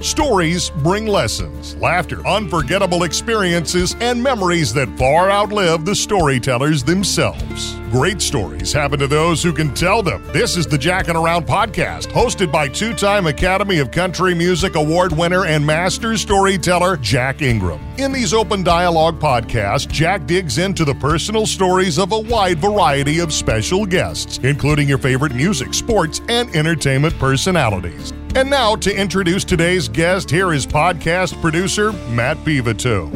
Stories bring lessons, laughter, unforgettable experiences, and memories that far outlive the storytellers themselves. Great stories happen to those who can tell them. This is the Jackin' Around podcast, hosted by two time Academy of Country Music Award winner and master storyteller Jack Ingram. In these open dialogue podcasts, Jack digs into the personal stories of a wide variety of special guests, including your favorite music, sports, and entertainment personalities. And now, to introduce today's guest, here is podcast producer Matt Pivato.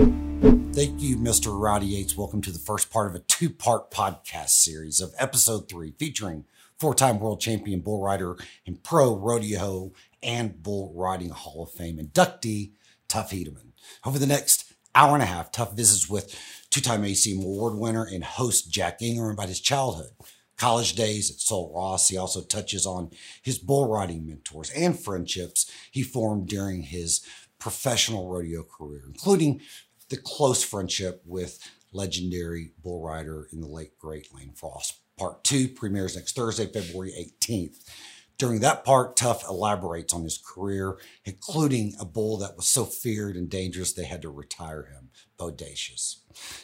Thank you, Mr. Roddy Yates. Welcome to the first part of a two part podcast series of episode three featuring four time world champion bull rider and pro rodeo and bull riding Hall of Fame inductee, Tuff Hedeman. Over the next hour and a half, Tuff visits with two time ACM award winner and host Jack Ingram about his childhood college days at Sul Ross. He also touches on his bull riding mentors and friendships he formed during his professional rodeo career, including the close friendship with legendary bull rider in the late great Lane Frost. Part two premieres next Thursday, February 18th. During that part, Tuff elaborates on his career, including a bull that was so feared and dangerous they had to retire him, Bodacious.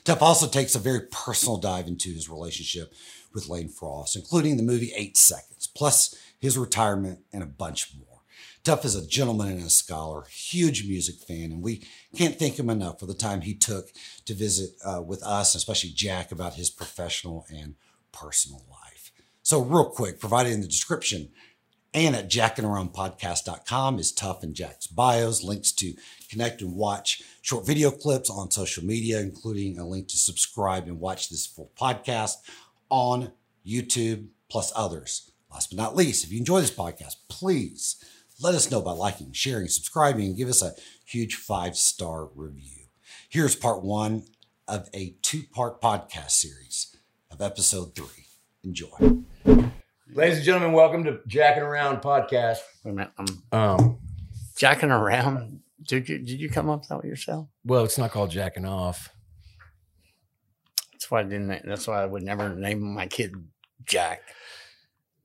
Tuff also takes a very personal dive into his relationship with Lane Frost, including the movie Eight Seconds, plus his retirement and a bunch more. Tuff is a gentleman and a scholar, huge music fan, and we can't thank him enough for the time he took to visit uh, with us, especially Jack, about his professional and personal life. So, real quick, provided in the description and at jackingaroundpodcast.com is Tuff and Jack's bios, links to connect and watch short video clips on social media, including a link to subscribe and watch this full podcast on YouTube, plus others. Last but not least, if you enjoy this podcast, please let us know by liking, sharing, subscribing, and give us a huge five star review. Here's part one of a two part podcast series of episode three. Enjoy. Ladies and gentlemen, welcome to Jacking Around podcast. Wait a minute, I'm Um, jacking around. Did you did you come up with that yourself? well, it's not called jacking off. That's why I didn't. That's why I would never name my kid Jack.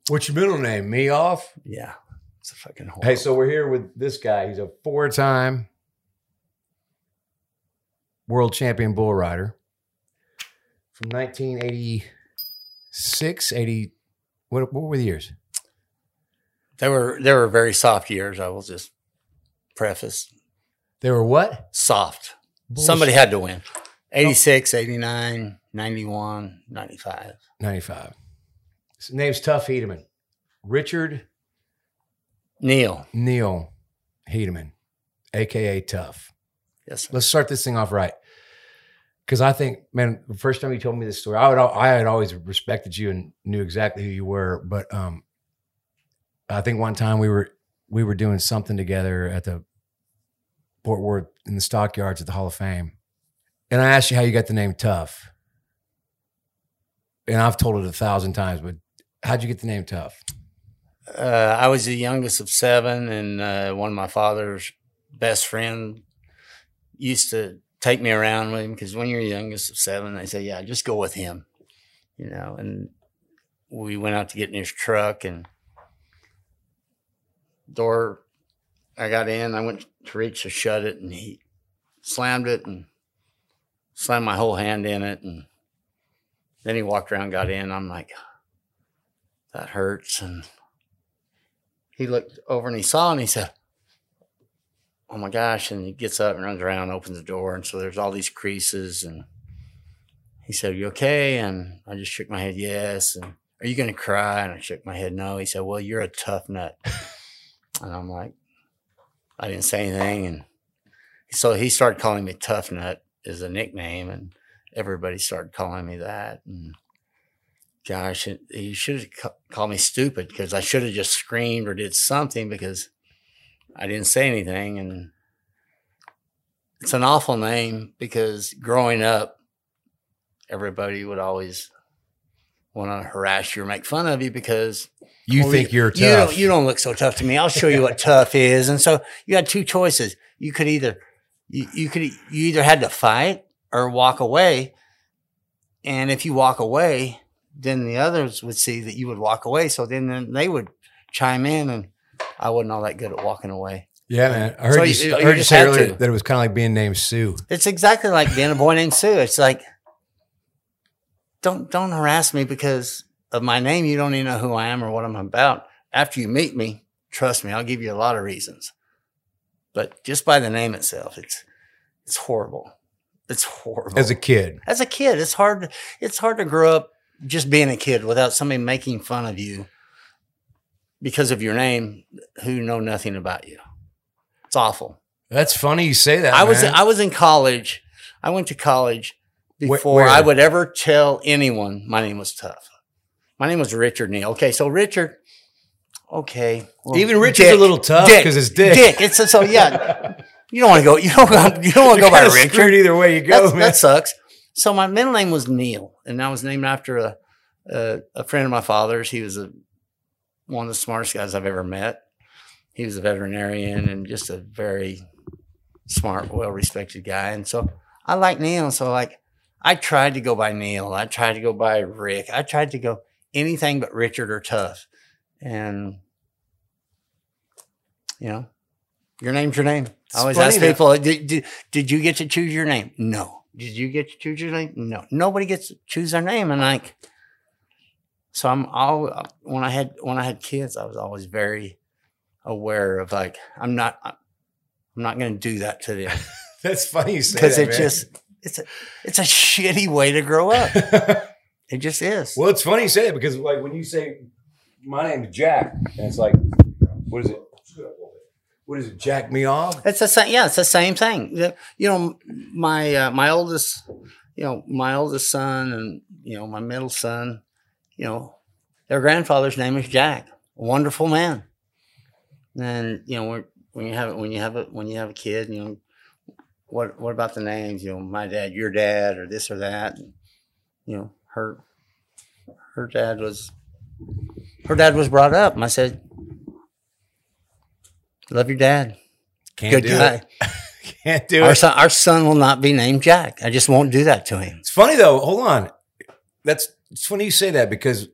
What's your middle name? Me off. Yeah, it's a fucking. Hey, so we're here with this guy. He's a four-time world champion bull rider from 1986, 80. What, what were the years? they were they were very soft years. I will just preface They were what? soft. Bullshit. Somebody had to win. 86, 89, 91, 95. 95. His name's Tuff Hedeman. Richard Neil. Neil Hedeman, aka Tuff. Yes, sir. let's start this thing off right. Because I think, man, the first time you told me this story, I would I had always respected you and knew exactly who you were. But um, I think one time we were we were doing something together at the Fort Worth in the stockyards at the Hall of Fame, and I asked you how you got the name Tough. And I've told it a thousand times, but how'd you get the name Tough? Uh, I was the youngest of seven, and uh, one of my father's best friend used to take me around with him because when you're youngest of seven, they say, "Yeah, just go with him," you know. And we went out to get in his truck, and door. I got in. I went to reach to shut it, and he slammed it and slammed my whole hand in it, and then he walked around, got in. I'm like, that hurts, and he looked over and he saw and he said, Oh my gosh. And he gets up and runs around, opens the door. And so there's all these creases. And he said, you okay? And I just shook my head, Yes. And are you going to cry? And I shook my head, No. He said, Well, you're a tough nut. and I'm like, I didn't say anything. And so he started calling me Tough Nut as a nickname. And everybody started calling me that. And gosh, he should have called me stupid because I should have just screamed or did something because I didn't say anything. And it's an awful name because growing up, everybody would always want to harass you or make fun of you because You well, think you're tough? You don't, you don't look so tough to me. I'll show you what tough is. And so you had two choices. You could either you, you could you either had to fight or walk away. And if you walk away, then the others would see that you would walk away. So then, then they would chime in, and I wasn't all that good at walking away. Yeah, man. I heard So you, you- I heard you say earlier to. that it was kind of like being named Sue. It's exactly like being a boy named Sue. It's like, don't don't harass me because of my name. You don't even know who I am or what I'm about. After you meet me, trust me, I'll give you a lot of reasons. But just by the name itself, it's it's horrible. It's horrible. As a kid, as a kid, it's hard. It's hard to grow up just being a kid without somebody making fun of you because of your name, who know nothing about you. It's awful. that's funny you say that. I was. I was in college. I went to college before where? I would ever tell anyone my name was tough. My name was Richard Neal. Okay, so Richard. Okay, well, Even Richard's a little tough because it's Dick. Dick. It's so yeah. You don't want to go. You don't. go- You don't want to go by Richard. either way you go, that sucks. So my middle name was Neil, and I was named after a, a a friend of my father's. He was a one of the smartest guys I've ever met. He was a veterinarian and just a very smart, well respected guy. And so I like Neil. So like I tried to go by Neil. I tried to go by Rick. I tried to go anything but Richard or Tough. And you know, your name's your name. It's I always ask that- people, did, did, did you get to choose your name? No. Did you get to choose your name? No. Nobody gets to choose their name. And like, so I'm all when I had when I had kids, I was always very aware of like I'm not I'm not going to do that to them That's funny you say because it man. just it's a it's a shitty way to grow up. It just is. well, it's funny you say that because like when you say my name's Jack, and it's like, what is it? What is it? Jack me off? It's the same. Yeah, it's the same thing. You know, my uh, my oldest, you know, my oldest son and you know my middle son, you know, their grandfather's name is Jack. A wonderful man. And you know, when, when you have when you have a when you have a kid, you know, what what about the names? You know, my dad, your dad, or this or that. And, you know, her her dad was her dad was brought up, and I said, "Love your dad." Can't Good do guy. it. Can't do Our it. son, our son will not be named Jack. I just won't do that to him. It's funny though. Hold on. That's it's funny you say that because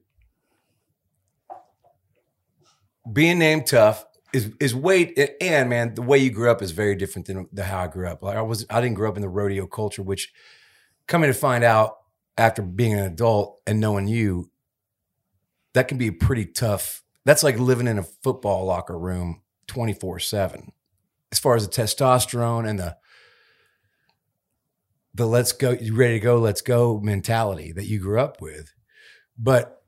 being named tough is is weight and man, the way you grew up is very different than the how I grew up. Like I was I didn't grow up in the rodeo culture, which coming to find out after being an adult and knowing you, that can be pretty tough. That's like living in a football locker room 24-7. As far as the testosterone and the the let's go, you ready to go, let's go mentality that you grew up with. But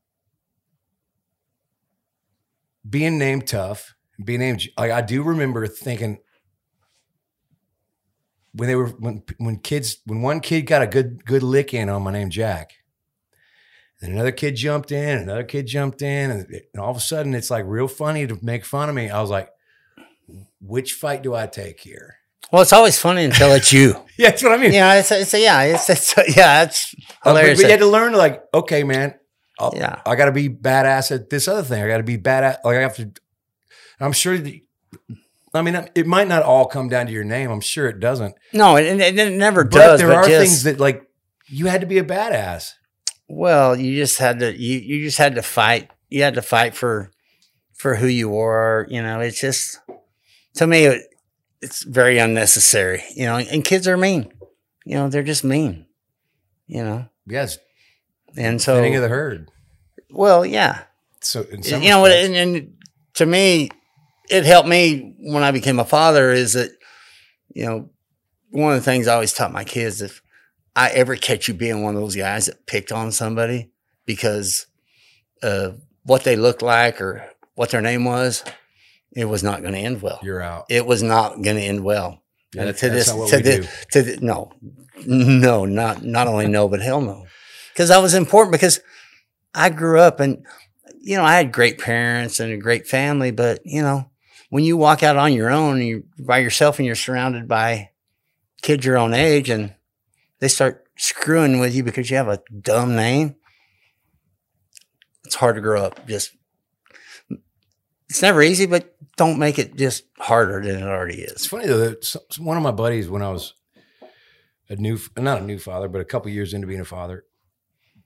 being named tough, being named like I do remember thinking when they were when when kids when one kid got a good good lick in on my name Jack, then another kid jumped in, another kid jumped in, and, and all of a sudden it's like real funny to make fun of me. I was like, which fight do I take here? Well, it's always funny until it's you. Yeah, that's what I mean. yeah, it's, it's yeah, it's, it's yeah, it's Uh, but, hilarious. but you had to learn, like, okay, man, I'll- Yeah. I got to be badass at this other thing. I got to be badass. Like, I have to. I'm sure. That, I mean, it might not all come down to your name. I'm sure it doesn't. no, it, it, it never But does. there but are just, things that, like, you had to be a badass. Well, you just had to you you just had to fight. You had to fight for for who you were. You know, it's just to me, it, it's very unnecessary. You know, and kids are mean. You know, they're just mean. You know, Yes, and so thinning of the herd. well, yeah. So, you know and, and to me it helped me when i became a father is that you know one of the things i always taught my kids if i ever catch you being one of those guys that picked on somebody because of what they looked like or what their name was? It was not going to end well. You're out. it was not going to end well. Yeah, and to this to the, do. to the, no. No not not only no but hell no. Because that was important because i grew up and you know i had great parents and a great family but you know when you walk out on your own you're by yourself and you're surrounded by kids your own age and they start screwing with you because you have a dumb name it's hard to grow up just it's never easy but don't make it just harder than it already is It's funny though. One of my buddies, when I was a new, not a new father, but a couple years into being a father,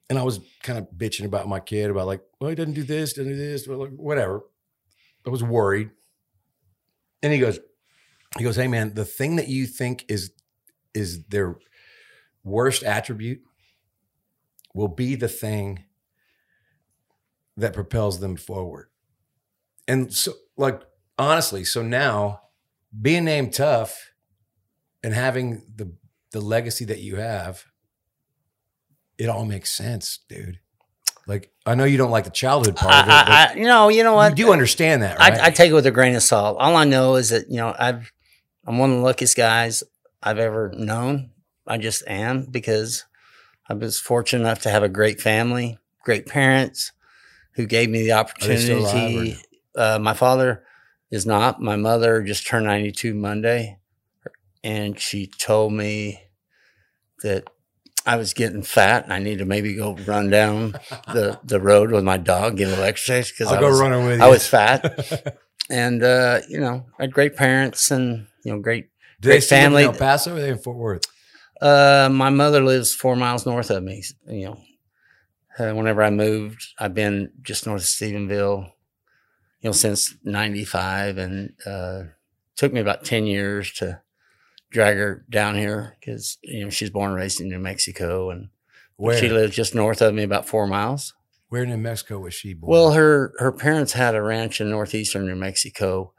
and I was kind of bitching about my kid about like, well, he doesn't do this, doesn't do this, whatever. I was worried, and he goes, He goes, "Hey man, the thing that you think is is their worst attribute will be the thing that propels them forward." And so, like honestly, so now being named tough and having the the legacy that you have, it all makes sense, dude. Like I know you don't like the childhood part of it, but I, I, you know, you know what? you do understand that, right? I, I take it with a grain of salt. All I know is that you know I've I'm one of the luckiest guys I've ever known. I just am because I was fortunate enough to have a great family, great parents who gave me the Are they still alive or opportunity. Uh, my father is not. My mother just turned 92 Monday, and she told me that I was getting fat and I need to maybe go run down the, the road with my dog, get a little exercise because I go was, running with you. I was fat. and uh, you know, I had great parents and you know, great they great family. in El Paso or they in Fort Worth? Uh, my mother lives four miles north of me. You know, uh, whenever I moved, I've been just north of Stephenville, you know, since '95, and uh, took me about ten years to drag her down here because you know she's born and raised in New Mexico, and Where? she lives just north of me, about four miles. Where in New Mexico was she born? Well, her her parents had a ranch in northeastern New Mexico,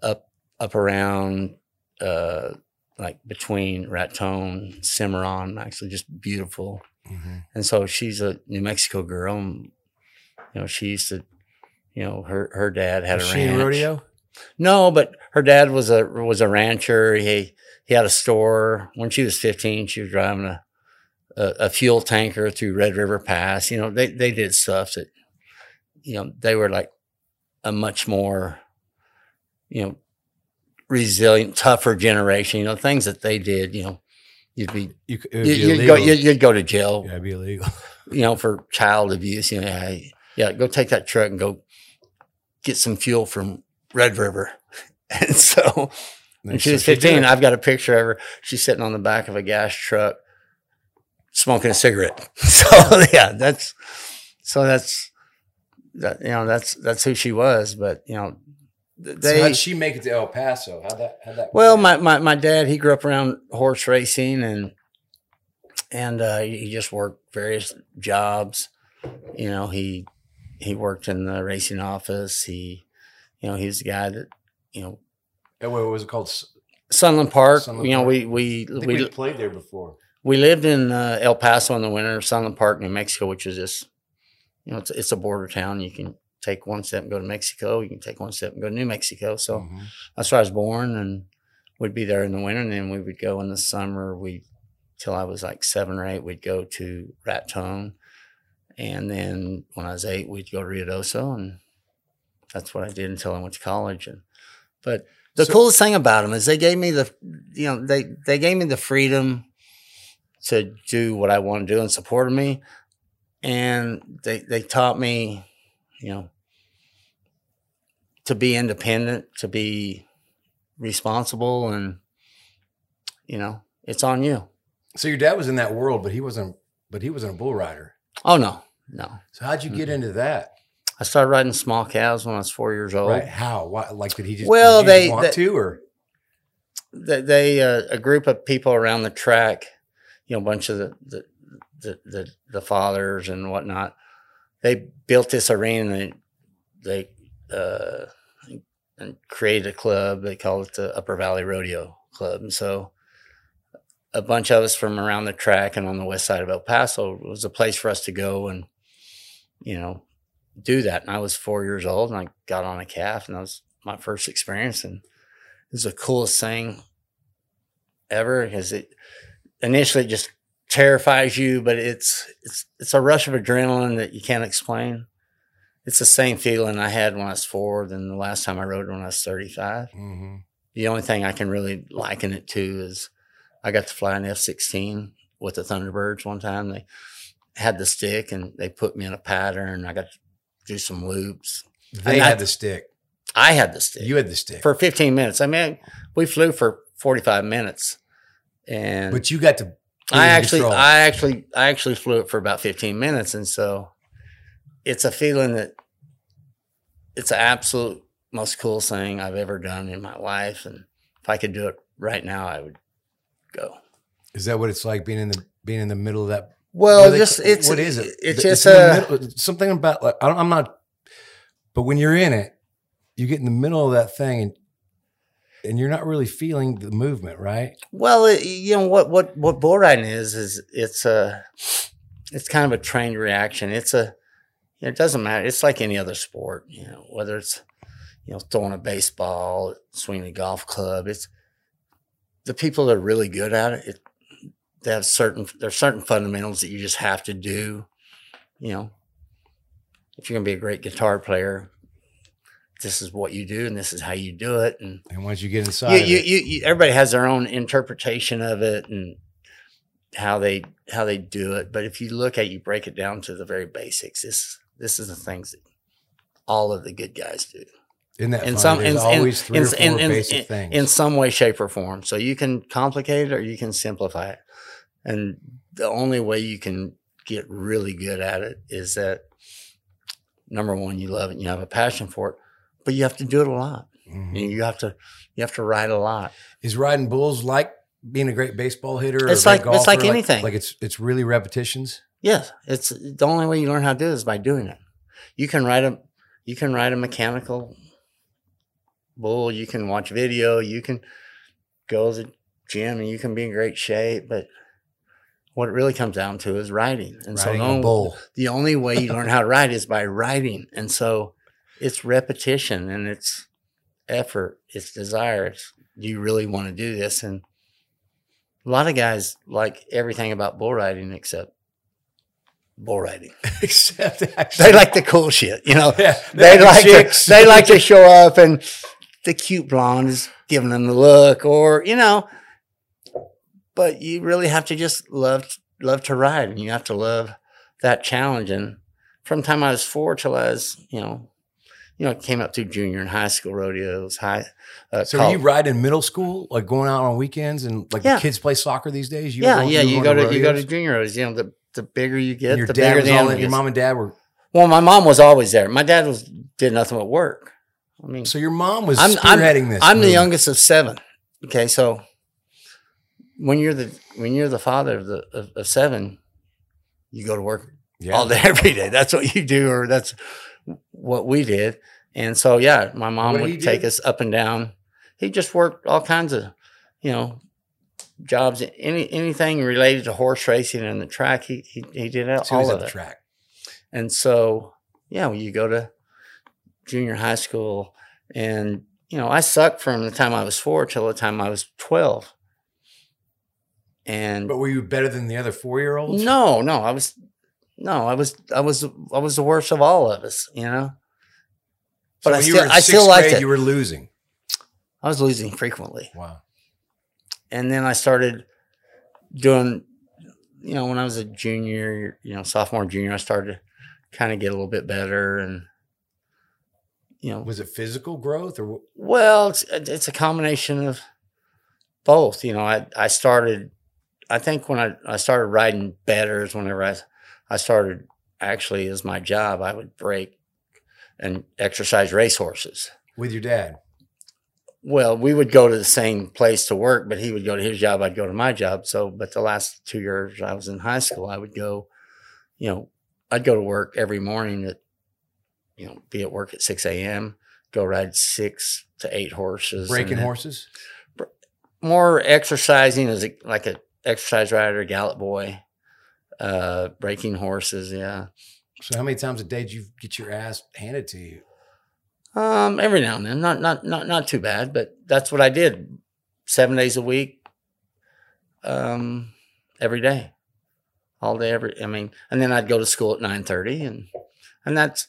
up up around uh, like between Raton, Cimarron, actually just beautiful. Mhm. And so she's a New Mexico girl. And, you know, she used to, you know, her her dad had was a she ranch. rodeo? No, but her dad was a was a rancher. He he had a store. When she was fifteen, she was driving a a, a fuel tanker through Red River Pass. You know, they they did stuff that, you know, they were like a much more, you know, resilient, tougher generation. You know, things that they did. You know, you'd be You, would go you'd, you'd go to jail. yeah, it'd be illegal. You know, for child abuse. You know, yeah, yeah, go take that truck and go get some fuel from Red River. And so when she was 15. I've got a picture of her. She's sitting on the back of a gas truck smoking a cigarette. So yeah, that's so that's that you know that's that's who she was. But you know th- So how'd she make it to El Paso? How'd that? How'd that? well my, my my dad he grew up around horse racing and and uh, he just worked various jobs. You know he he worked in the racing office. He you know he's the guy that you know what was it called? Sunland Park. Sunland you know Park. we we we we played there before. we lived in uh, El Paso in the winter, Sunland Park, New Mexico, which is just, you know, it's, it's a border town. You can take one step and go to Mexico. You can take one step and go to New Mexico. So Mhm. that's where I was born, and we'd be there in the winter, and then we would go in the summer. We till I was like seven or eight, we'd go to Raton, and then when I was eight, we'd go to Ruidoso, and that's what I did until I went to college. And but the So- coolest thing about them is they gave me the, you know, they they gave me the freedom to do what I want to do and supported me, and they they taught me, you know, to be independent, to be responsible, and you know, it's on you. So your dad was in that world, but he wasn't. But he wasn't a bull rider. Oh no, no. So how'd you Mm-hmm. get into that? I started riding small cows when I was four years old. Right? How? Why? Like, did he just? Well, they- want they- to, or They, they uh, a group of people around the track, you know, a bunch of the the the, the, the fathers and whatnot. They built this arena. And they they uh, and created a club. They called it the Upper Valley Rodeo Club, and so a bunch of us from around the track and on the west side of El Paso was a place for us to go and you know do that. And I was four years old, and I got on a calf, and that was my first experience, and it was the coolest thing ever because it initially it just terrifies you, but it's it's it's a rush of adrenaline that you can't explain. It's the same feeling I had when I was four than the last time I rode when I was 35. Mhm. The only thing I can really liken it to is I got to fly an F 16 with the Thunderbirds one time. They had the stick and they put me in a pattern. I got to do some loops. they had the stick. I had the stick You had the stick, for 15 minutes. I mean, we flew for 45 minutes. And but you got to. I actually, control. I actually, I actually flew it for about 15 minutes. And so it's a feeling that it's the absolute most cool thing I've ever done in my life. And if I could do it right now, I would go. Is that what it's like being in the being in the middle of that? Well, they- just it's what is it? It's The- just a middle- something about like I don't, I'm not. But when you're in it, you get in the middle of that thing and and you're not really feeling the movement, right? well, it, you know what what what bull riding is is it's a it's kind of a trained reaction. It's a it doesn't matter. It's like any other sport, you know, whether it's you know throwing a baseball, swinging a golf club. It's the people that are really good at it. it they have certain there's certain fundamentals that you just have to do. You know, if you're gonna be a great guitar player, this is what you do and this is how you do it. And And once you get inside, you, you, you, you, everybody has their own interpretation of it and how they how they do it. But if you look at it, you break it down to the very basics. This this is the things that all of the good guys do in that in fun, some there's in, always in, three in, or four in, basic in- things. in some way, shape, or form. So you can complicate it or you can simplify it. And the only way you can get really good at it is that number one, you love it and you have a passion for it, but you have to do it a lot. Mhm. You have to you have to ride a lot. Is riding bulls like being a great baseball hitter? It's like- it's like anything. Like it's it's really repetitions. Yes, it's the only way you learn how to do it is by doing it. You can ride a you can ride a mechanical bull, you can watch video, you can go to the gym and you can be in great shape, but what it really comes down to is riding. And riding so no, bull. the only way you learn how to ride is by riding. And so it's repetition and it's effort, it's desire. It's, do you really want to do this? And a lot of guys like everything about bull riding except bull riding. Except actually, They like the cool shit, you know. Yeah, They the like to, they like to show up and the cute blonde is giving them the look or, you know, but you really have to just love love to ride and you have to love that challenge and from the time I was 4 till I was, you know, you know, came up through junior and high school rodeos, high uh, So col- you ride in middle school, like going out on weekends, and like Yeah. the kids play soccer these days. You yeah, go- yeah. You were go going to you go to junior rodeos. You know, the the bigger you get, your the dad bigger was the all in, your mom and dad were. Well, my mom was always there. My dad was did nothing but work. I mean, So your mom was I'm- I'm- spearheading this. I'm the youngest of seven. Okay, so when you're the when you're the father of the of, of seven, you go to work Yeah. all day every day. That's what you do, or that's what we did. And so yeah, my mom What would take do? us up and down. He just worked all kinds of, you know, jobs. Any anything related to horse racing and the track, he he, he did So he was all of the it. track. And so, yeah, when you go to junior high school, and you know, I sucked from the time I was four till the time I was twelve. And But were you better than the other four year olds? no, no, I was, no, I was, I was, I was the worst of all of us, you know. So But I when you still, I still liked grade, it. You were losing. I was losing frequently, Wow. And then I started doing, you know, when I was a junior, you know, sophomore, junior, I started to kind of get a little bit better, and you know, Was it physical growth or? Well, it's it's a combination of both. You know, I I started. I think when I, I started riding better is whenever I I started actually as my job. I would break and exercise racehorses. With your dad. Well, we would go to the same place to work, but he would go to his job. I'd go to my job. So, but the last two years I was in high school, I would go. You know, I'd go to work every morning at, you know, be at work at six a.m. Go ride six to eight horses. Breaking horses. more exercising as a, like a exercise rider, gallop boy, uh, breaking horses. Yeah. So how many times a day did you get your ass handed to you? Um, every now and then, not, not, not, not too bad, but that's what I did seven days a week. Um, every day, all day, every, I mean, and then I'd go to school at nine thirty and, and that's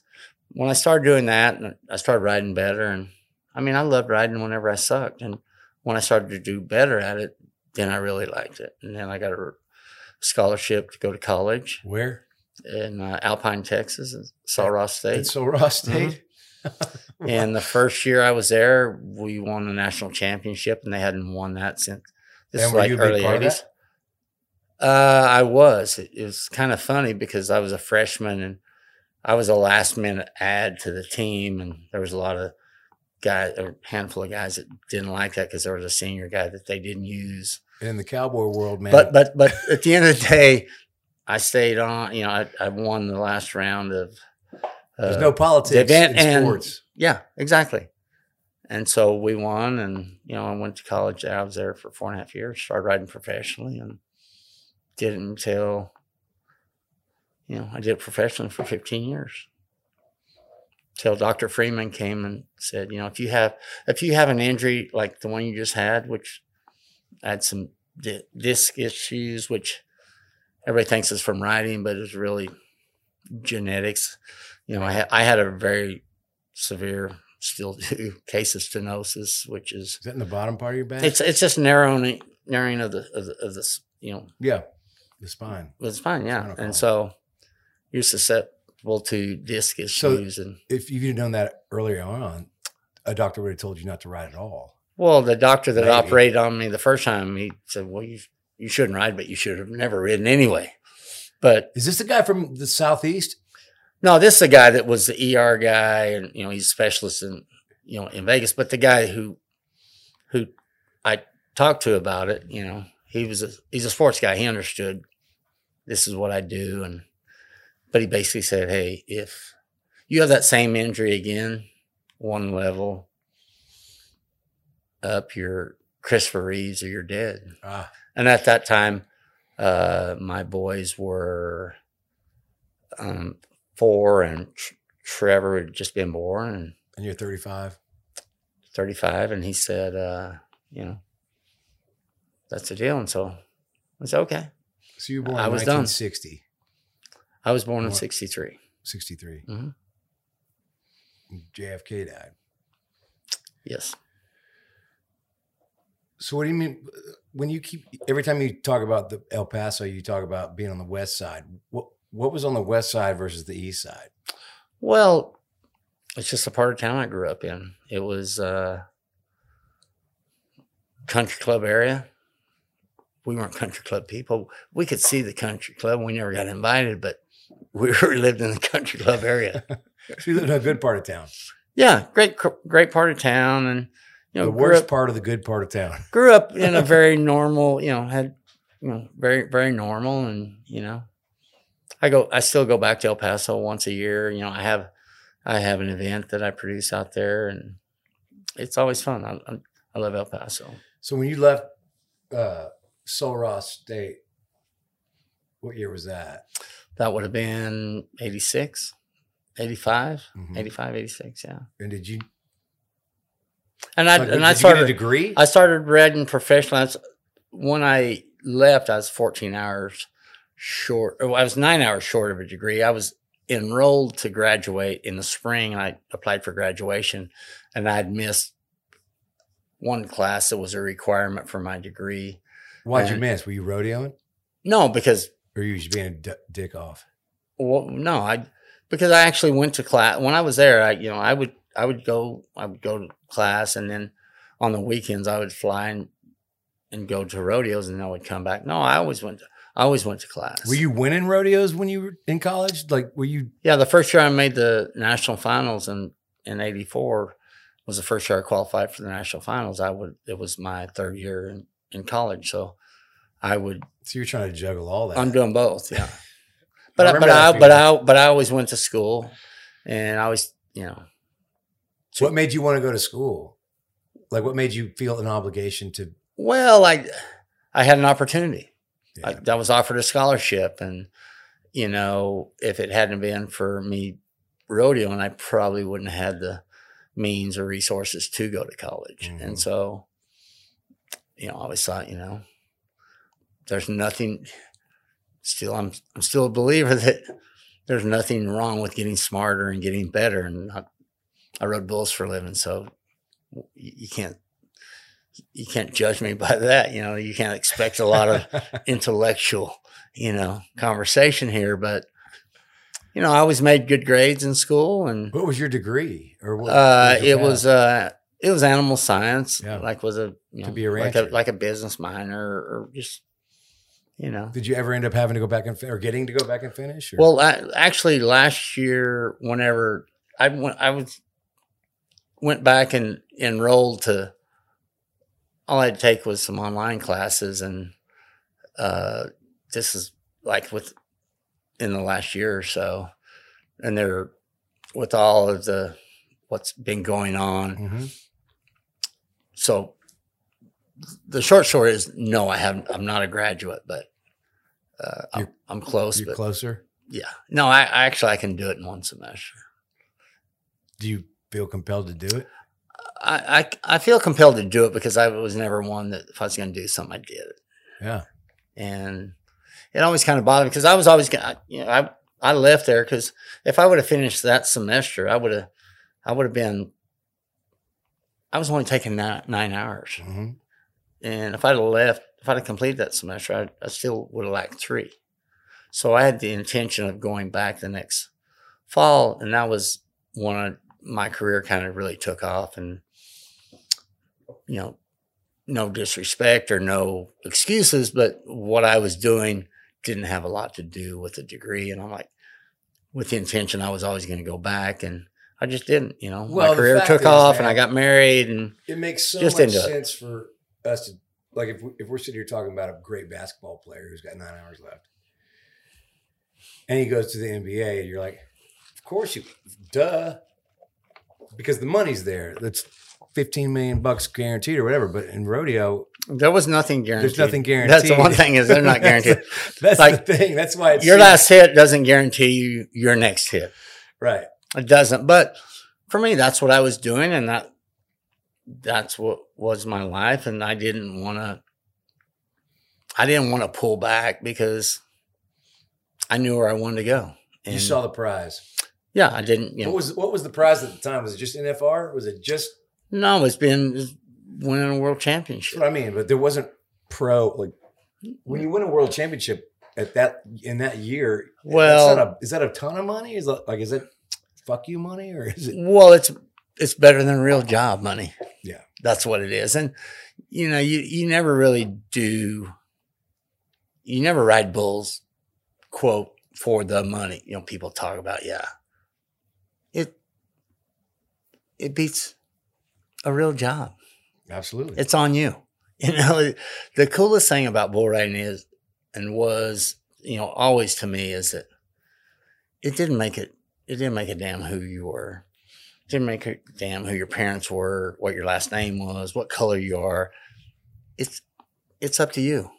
when I started doing that and I started riding better. And I mean, I loved riding whenever I sucked. And when I started to do better at it, then I really liked it. And then I got a scholarship to go to college Where? in uh, Alpine, Texas, Sul Ross State. At Sul Ross State. And the first year I was there, we won the national championship, and they hadn't won that since this And is like early eighties. Uh, I was. It, it was kind of funny because I was a freshman and I was a last minute add to the team, and there was a lot of guy, a handful of guys that didn't like that because there was a senior guy that they didn't use. in the cowboy world, man. But but but at the end of the day, I stayed on. You know, I, I won the last round of. Uh, there's no politics event in and- sports. Yeah, exactly. And so we won, and you know, I went to college. I was there for four and a half years. Started riding professionally, and did it until you know I did it professionally for 15 years. Till Dr. Freeman came and said, you know, if you have if you have an injury like the one you just had, which I had some di- disc issues, which everybody thinks is from riding, but it's really genetics. You know, I had I had a very severe, still do case of stenosis, which is Is that in the bottom part of your back? it's it's just narrowing narrowing of the of the, of you know yeah, the spine. it's fine yeah Spinal column. and so you're susceptible to disc issues and If you'd known that earlier on, a doctor would have told you not to ride at all. well the doctor that Maybe. operated on me the first time he said well you you shouldn't ride but you should have never ridden anyway but Is this the guy from the southeast? No this is a guy that was the ER guy and you know he's a specialist in you know in Vegas but the guy who who I talked to about it you know he was a he's a sports guy. He understood this is what I do and but he basically said hey if you have that same injury again one level up you're Christopher Reeves or you're dead. Ah, and at that time uh my boys were um four and Tr- Trevor had just been born and and you're 35. 35 and he said uh you know that's the deal and so I said okay So you were born I in was done. 1960, I was born in What? 63 63. Mhm. JFK died. yes So what do you mean when you keep every time you talk about the El Paso, you talk about being on the west side. What what was on the west side versus the east side? well it's just a part of town I grew up in it was uh country club area we weren't country club people we could see the country club we never got invited but we were lived in the country club area So you lived in a good part of town. yeah great great part of town and you know the worst up- part of the good part of town. grew up in a very normal, you know, had you know, very very normal and, you know, I go I still go back to El Paso once a year, you know, I have I have an event that I produce out there and it's always fun. I I, I love El Paso. So when you left uh Sul Ross State, what year was that? That would have been 86, 85, Mhm. 85, 86, yeah. And did you And I like, and I started a degree? I started riding professional. That's when I left. I was 14 hours short. Or I was nine hours short of a degree. I was enrolled to graduate in the spring, and I applied for graduation, and I'd missed one class that was a requirement for my degree. Why'd you miss? Were you rodeoing? No, because Or you just being a d- dick off? well, no, I because I actually went to class when I was there. I you know I would I would go I would go to class, and then on the weekends I would fly and and go to rodeos, and then I would come back. No, I always went. To, I always went to class. Were you winning rodeos when you were in college? Like, were you? Yeah, the first year I made the national finals in in '84 was the first year I qualified for the national finals. I would. It was my third year in, in college, so I would. So you're trying to juggle all that. I'm doing both. Yeah, but I, but I but I but I always went to school, and I always you know So what made you want to go to school? Like, what made you feel an obligation to? Well, I I had an opportunity. I, Yeah. I was offered a scholarship, and you know, if it hadn't been for me rodeoing, I probably wouldn't have had the means or resources to go to college. Mhm. And so, you know, I always thought, you know, there's nothing. Still, I'm I'm still a believer that there's nothing wrong with getting smarter and getting better. And I, I rode bulls for a living, so you can't you can't judge me by that. You know, you can't expect a lot of intellectual, you know, conversation here. But you know, I always made good grades in school, and what was your degree? Or what? uh, it was uh, it was animal science. Yeah. Like was a you know, be a like a like a business minor or just you know. Did you ever end up having to go back and or getting to go back and finish? Or? Well, I, actually, last year, whenever I went, I was went back and enrolled to. All I had to take was some online classes, and uh, this is like with in the last year or so, and they're with all of the what's been going on. Mm-hmm. So the short story is no, I haven't. I'm not a graduate, but uh, I'm, I'm close. You're But closer. yeah, no, I, I actually I can do it in one semester. Do you feel compelled to do it? I, I I feel compelled to do it because I was never one that if I was going to do something, I did it, Yeah. and it always kind of bothered me because I was always gonna, you know, I I left there because if I would have finished that semester, I would have I would have been. I was only taking nine, nine hours. hmm And if I'd have left, if I'd have completed that semester, I, I still would have lacked three. So I had the intention of going back the next fall, and that was when I, my career kind of really took off. And you know, no disrespect or no excuses, but what I was doing didn't have a lot to do with the degree. And I'm like, with the intention, I was always going to go back, and I just didn't. You know, Well, my career took is, off, and I got married, and It makes so Just much into it. sense for us to like if we, if we're sitting here talking about a great basketball player who's got nine hours left, and he goes to the NBA, and you're like, of course you, duh, because the money's there. That's fifteen million bucks guaranteed or whatever. But in rodeo, There was nothing guaranteed. there's nothing guaranteed. That's the one thing is they're not guaranteed. That's Like, the thing. That's why it's Your last hit doesn't guarantee you your next hit. right. It doesn't. But for me, that's what I was doing, and that that's what was my life. And I didn't want to. I didn't want to pull back because I knew where I wanted to go. And You saw the prize. yeah, I didn't. You know, What was what was the prize at the time? Was it just NFR? Was it just no, it's been winning a world championship. what I mean. But there wasn't pro like when you win a world championship at that in that year. Well- a, is that a ton of money? Is that like is it fuck you money or is it? Well, it's it's better than real job money. Yeah. That's what it is. And you know, you you never really do you never ride bulls quote for the money. You know, people talk about, yeah. It it beats a real job. Absolutely. It's on you. You know, the coolest thing about bull riding is and was, you know, always to me is that it didn't make it it didn't make a damn who you were. It didn't make a damn who your parents were, what your last name was, what color you are. It's it's up to you.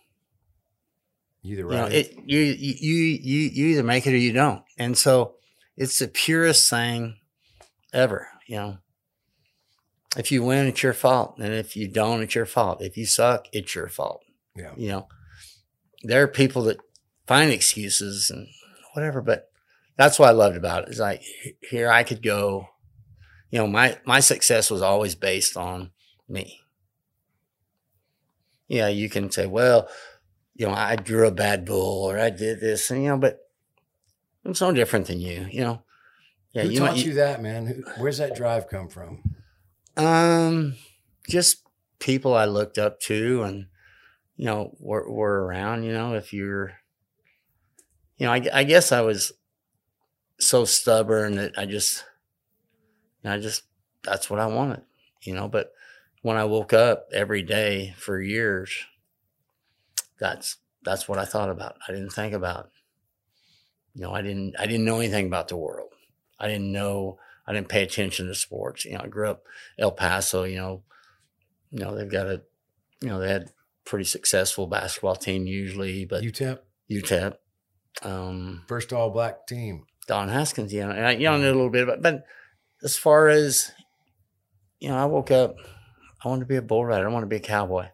Either You know, right. it you you you you either make it or you don't. And so it's the purest thing ever, you know. If you win, it's your fault. And if you don't, it's your fault. If you suck, it's your fault. yeah. You know, there are people that find excuses and whatever, but that's what I loved about it. Is like here I could go, you know, my my success was always based on me. Yeah, you can say, well, you know, I drew a bad bull or I did this, and you know, but I'm so different than you, you know. Yeah, Who you, taught might- you that, man? Who, where's that drive come from? Um, just people I looked up to, and you know, were were around. You know, if you're, you know, I, I guess I was so stubborn that I just, I just that's what I wanted. You know, but when I woke up every day for years, that's that's what I thought about. I didn't think about. You know, I didn't I didn't know anything about the world. I didn't know. I didn't pay attention to sports. You know, I grew up El Paso, you know, you know, they've got a, you know, they had pretty successful basketball team usually, but UTEP, UTEP, um, first all black team. Don Haskins, you know, and I, you know, I knew a little bit about, but as far as, you know, I woke up, I wanted to be a bull rider. I wanted to be a cowboy.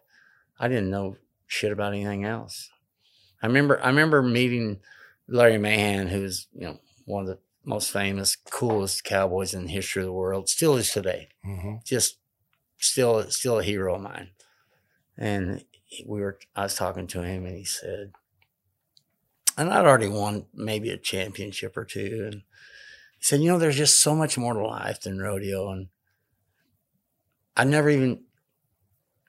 I didn't know shit about anything else. I remember, I remember meeting Larry Mahan, who's, you know, one of the most famous, coolest cowboys in the history of the world, still is today hmm just still still a hero of mine. And we were I was talking to him and he said and I'd already won maybe a championship or two and he said, you know, there's just so much more to life than rodeo and I never even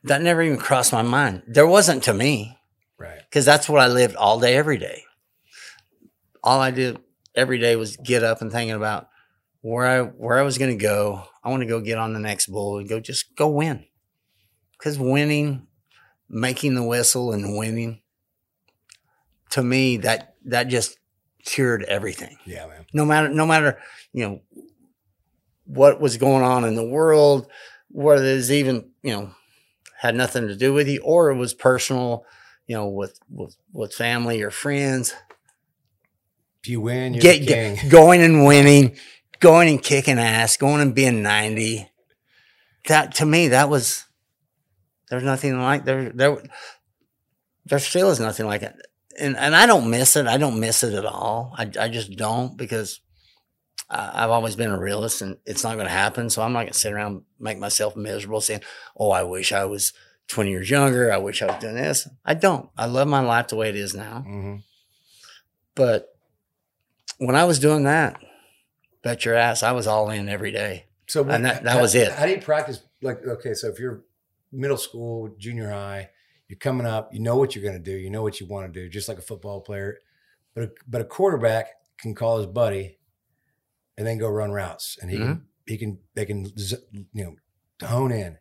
that never even crossed my mind. There wasn't to me Right. because that's what I lived all day, every day. All I did every day was get up and thinking about where I where I was going to go. I want to go get on the next bull and go just go win. Because winning, making the whistle and winning, to me that that just cured everything. Yeah, man. No matter no matter you know what was going on in the world, whether it's even you know had nothing to do with you or it was personal, you know, with with with family or friends If you win, you're get, get- going and winning, going and kicking ass, going and being 90. That to me, that was there's nothing like there there there still is nothing like it. And and I don't miss it. I don't miss it at all. I I just don't because I, I've always been a realist and it's not going to happen. So I'm not going to sit around and make myself miserable saying, "Oh, I wish I was 20 years younger. I wish I was doing this." I don't. I love my life the way it is now. Mhm. But when I was doing that, bet your ass, I was all in every day. So And that- that how- was it. How do you practice? Like, okay, so if you're middle school, junior high, you're coming up, you know what you're going to do, you know what you want to do, just like a football player. But a, but a quarterback can call his buddy and then go run routes, and he Mm-hmm. can he can they can you know hone in.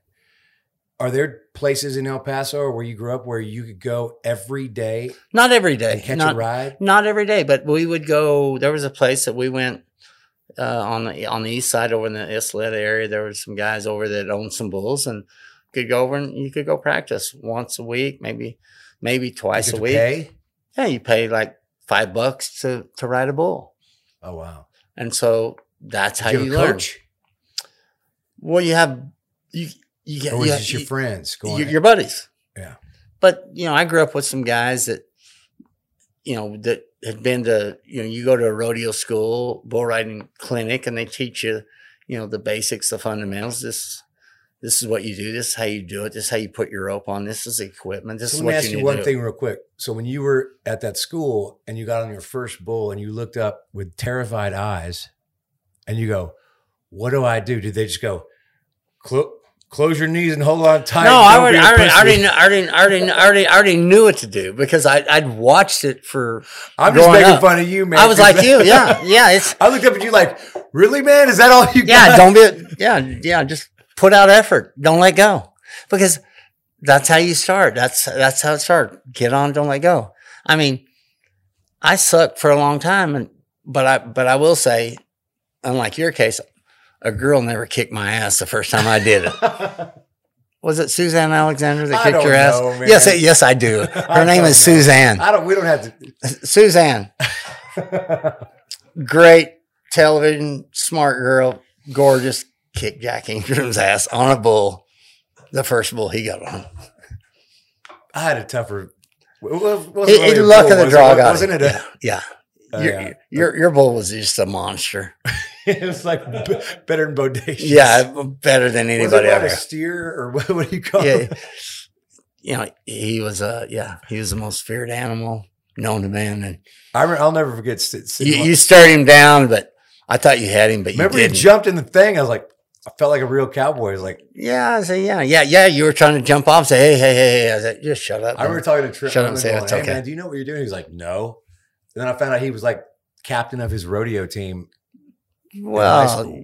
Are there places in El Paso or where you grew up where you could go every day Not every day. catch not, a ride? not every day, but we would go. There was a place that we went uh, on the on the east side over in the Ysleta area. There were some guys over that owned some bulls and could go over and you could go practice once a week, maybe maybe twice a week. pay? Yeah, you pay like five bucks to to ride a bull, Oh wow! and so that's how Do you, you have a learn. coach, Well, you have you you get or was you, it just your you- friends going? your, your buddies. Yeah. But you know, I grew up with some guys that, you know, that had been to you know, you go to a rodeo school, bull riding clinic, and they teach you, you know, the basics, the fundamentals. This, this is what you do. This is how you do it. This is how you put your rope on. This is equipment. This So is let me ask you you one do. thing real quick. So when you were at that school and you got on your first bull and you looked up with terrified eyes and you go, "What do I do?" Did they just go, "Clo- "Close your knees and hold on tight"? No, I already, I already, I already, I already, I already, I already, I already knew what to do because I, I'd watched it for. I'm just making up. fun of you, man. I was like you, yeah, yeah. It's I looked up at you like, "Really, man? Is that all you yeah, got?" don't be yeah, yeah, just put out effort. Don't let go. Because that's how you start. That's that's how it starts. Get on, don't let go. I mean, I sucked for a long time and but I but I will say, unlike your case, a girl never kicked my ass the first time I did it. Was it Suzanne Alexander that kicked your ass? know. Yes, yes, I do. Her name is know. Suzanne. I don't. We don't have to. Suzanne, great television, smart girl, gorgeous, kicked Jack Ingram's ass on a bull. The first bull he got on. I had a tougher. It, was, It, really it luck bull, of the draw it? got Wasn't it. it? A, Yeah. Oh, your, yeah. your your bull was just a monster. it was like b- better than bodacious. Yeah, better than anybody ever. a steer or what, what do you call Yeah, it? you know, he was uh yeah, he was the most feared animal known to man. And I I'll never forget. you, you stared him down, but I thought you had him, but you remember he didn't. jumped in the thing. I was like, I felt like a real cowboy. I was like, yeah, I said, yeah, yeah, yeah. You were trying to jump off, say, hey, hey, hey, hey. I said, just shut up. I remember talking to Trip. Shut up and say going, it's hey, okay. man, do you know what you're doing? He's like, no. And then I found out he was like captain of his rodeo team. Well, school.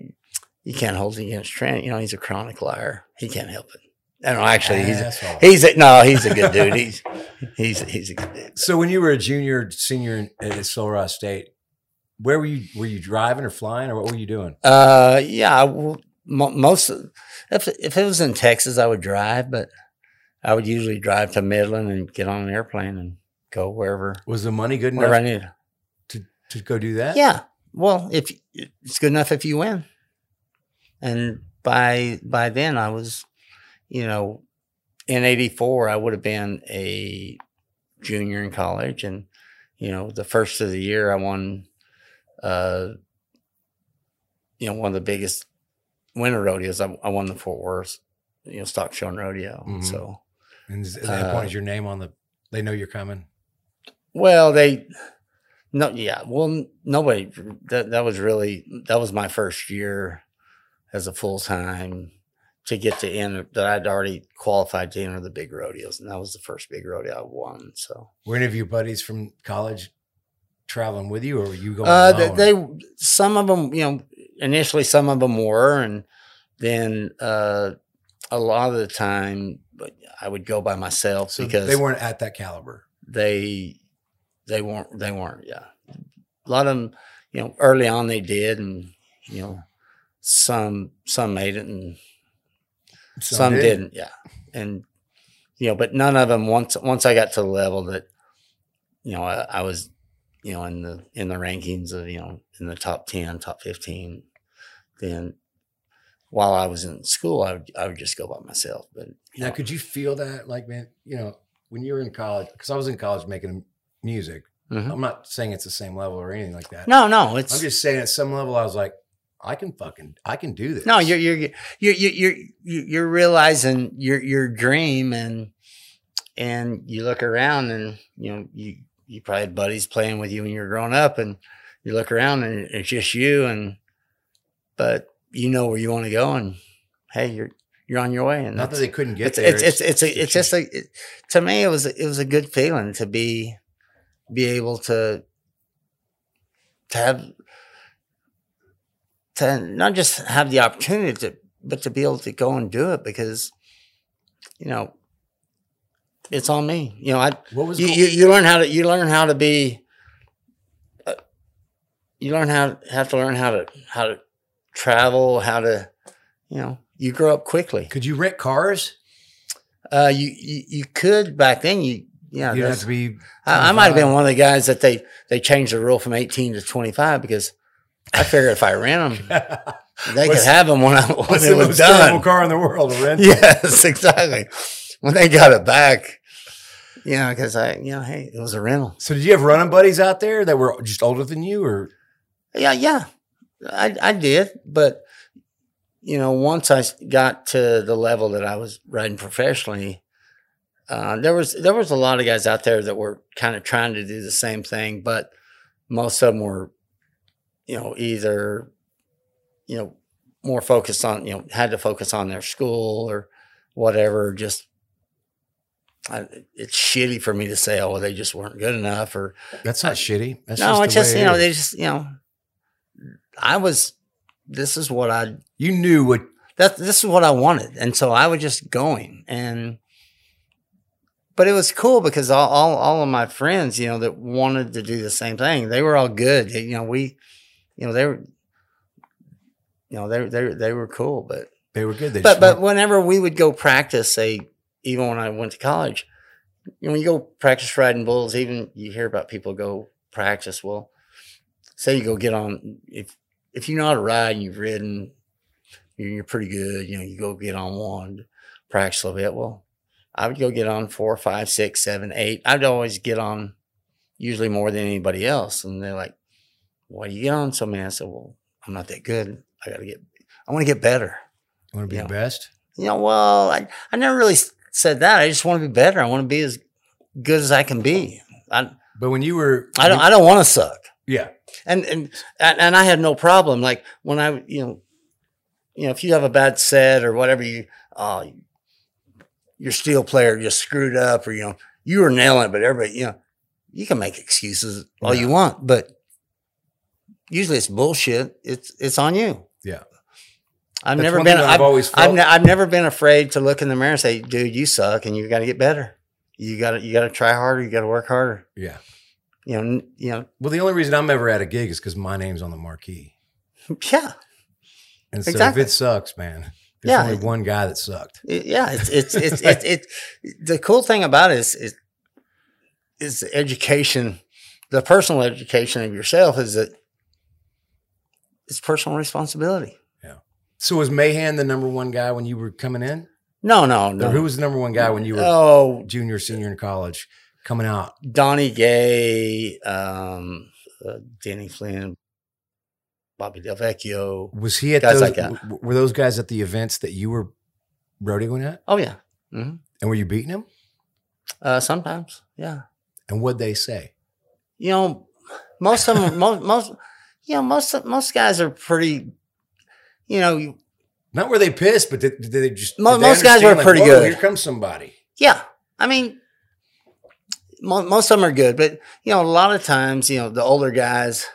you can't hold it against Trent. You know, he's a chronic liar. He can't help it. I don't know. Actually, he's a, he's a, no, he's a good dude. He's he's he's a good dude. so when you were a junior, senior in- at Sul Ross State, where were you? Were you driving or flying, or what were you doing? Uh, yeah. I Most of- if if it was in Texas, I would drive, but I would usually drive to Midland and get on an airplane and go wherever Was the money good wherever I enough needed. to, to go do that? Yeah. Well, if it's good enough if you win. And by by then I was, you know, in 84 I would have been a junior in college and you know, the first of the year I won uh you know, one of the biggest winter rodeos. I, I won the Fort Worth, you know, stock show and rodeo. Mhm. So And at that Uh, point, is your name on the? They know you're coming. Well, they no, yeah. Well, nobody. That that was really that was my first year as a full time to get to enter that I'd already qualified to enter the big rodeos, and that was the first big rodeo I won. So Were any of your buddies from college traveling with you, or were you going? uh, they, alone? they some of them, you know, initially some of them were, and then uh, a lot of the time I would go by myself So because they weren't at that caliber. they they weren't they weren't yeah a lot of them you know early on they did and you know some some made it and some, did. didn't yeah and you know but none of them once once i got to the level that you know i, I was you know in the in the rankings of you know in the top 10 top 15 then while i was in school i would i would just go by myself but Now, know, could you feel that, like, man, you know, when you were in college? Because I was in college making music. Mhm. I'm not saying it's the same level or anything like that. no no it's I'm just saying at some level, I was like, I can fucking, I can do this. No, you're you're you're you're you're, you're realizing your your dream, and and you look around, and you know you you probably had buddies playing with you when you were growing up, and you look around, and it's just you, and but you know where you want to go, and hey, you're you're on your way, and not that they couldn't get it's there. it's it's it's, a, it's just a it, to me it was it was a good feeling to be be able to to have to not just have the opportunity to but to be able to go and do it because you know it's on me you know I what was you, you you learn how to you learn how to be uh, you learn how have to learn how to how to travel how to you know you grow up quickly could you rent cars? uh, you, you you could back then. You yeah. you have to be. I, I might have been one of the guys that they they changed the rule from eighteen to twenty five because I figured if I rent them, they What's- could have them when I when What's it the was most terrible done. car in the world? A rent? Yes, exactly. When they got it back, you know, because I you know, hey, it was a rental. So did you have running buddies out there that were just older than you, or Yeah, yeah, I I did, but you know, once I got to the level that I was riding professionally, uh, there was there was a lot of guys out there that were kind of trying to do the same thing, but most of them were, you know, either, you know, more focused on you know had to focus on their school or whatever. Just I, it's shitty for me to say, oh, well, they just weren't good enough, or that's not shitty. That's no, just it's just you know they just you know, I was. This is what I you knew what that this is what I wanted, and so I was just going and. But it was cool because all, all all of my friends, you know, that wanted to do the same thing, they were all good. They- you know, we, you know, they were, you know, they they they were cool. But they were good. They but but whenever we would go practice, say even when I went to college, you know, when you go practice riding bulls, even you hear about people go practice. Well, say you go get on if if you know how to ride and you've ridden, you're, you're pretty good. You know, you go get on one, practice a little bit. Well, I would go get on four, five, six, seven, eight. I'd always get on usually more than anybody else, and they're like, "Why do you get on so many?" I said, "Well, I'm not that good. I got to get. I want to get better." you want to be yeah. the best. you know, well, I, I never really said that. I just want to be better. I want to be as good as I can be. I, But when you were, I don't, I don't want to suck. yeah, And, and, and and I had no problem. Like when I, you know, you know, if you have a bad set or whatever, you, oh, your steel player just screwed up or, you know, you were nailing it, but everybody, you know, you can make excuses all you want, but usually it's bullshit. It's, it's on you. yeah. I've That's never been. I've I've, always I've, ne- I've never been afraid to look in the mirror and say, "Dude, you suck, and you got to get better. You got to you got to try harder. You got to work harder." yeah. You know, n- you know, Well, the only reason I'm ever at a gig is because my name's on the marquee. yeah, And so Exactly. if it sucks, man, there's Yeah. only one guy that sucked. It- yeah. It's it's it's it's it, The cool thing about it is is is the education, the personal education of yourself is that it's personal responsibility. Yeah. So was Mahan the number one guy when you were coming in? No, no, Or no. who was the number one guy when you were Oh, junior, senior in college coming out? Donnie Gay, um, uh, Danny Flynn, Bobby Del Vecchio. Was he at Guys those? like that. Were those guys at the events that you were rodeoing at? Oh yeah, hmm And were you beating them? uh, sometimes yeah. And what'd they say? You know, most of them, most, most, you know, most most guys are pretty. You know, you- Not were they pissed, but did, did they just? Mo- did they most guys were like, pretty good." Here comes somebody. yeah. I mean, mo- most of them are good, but you know, a lot of times, you know, the older guys,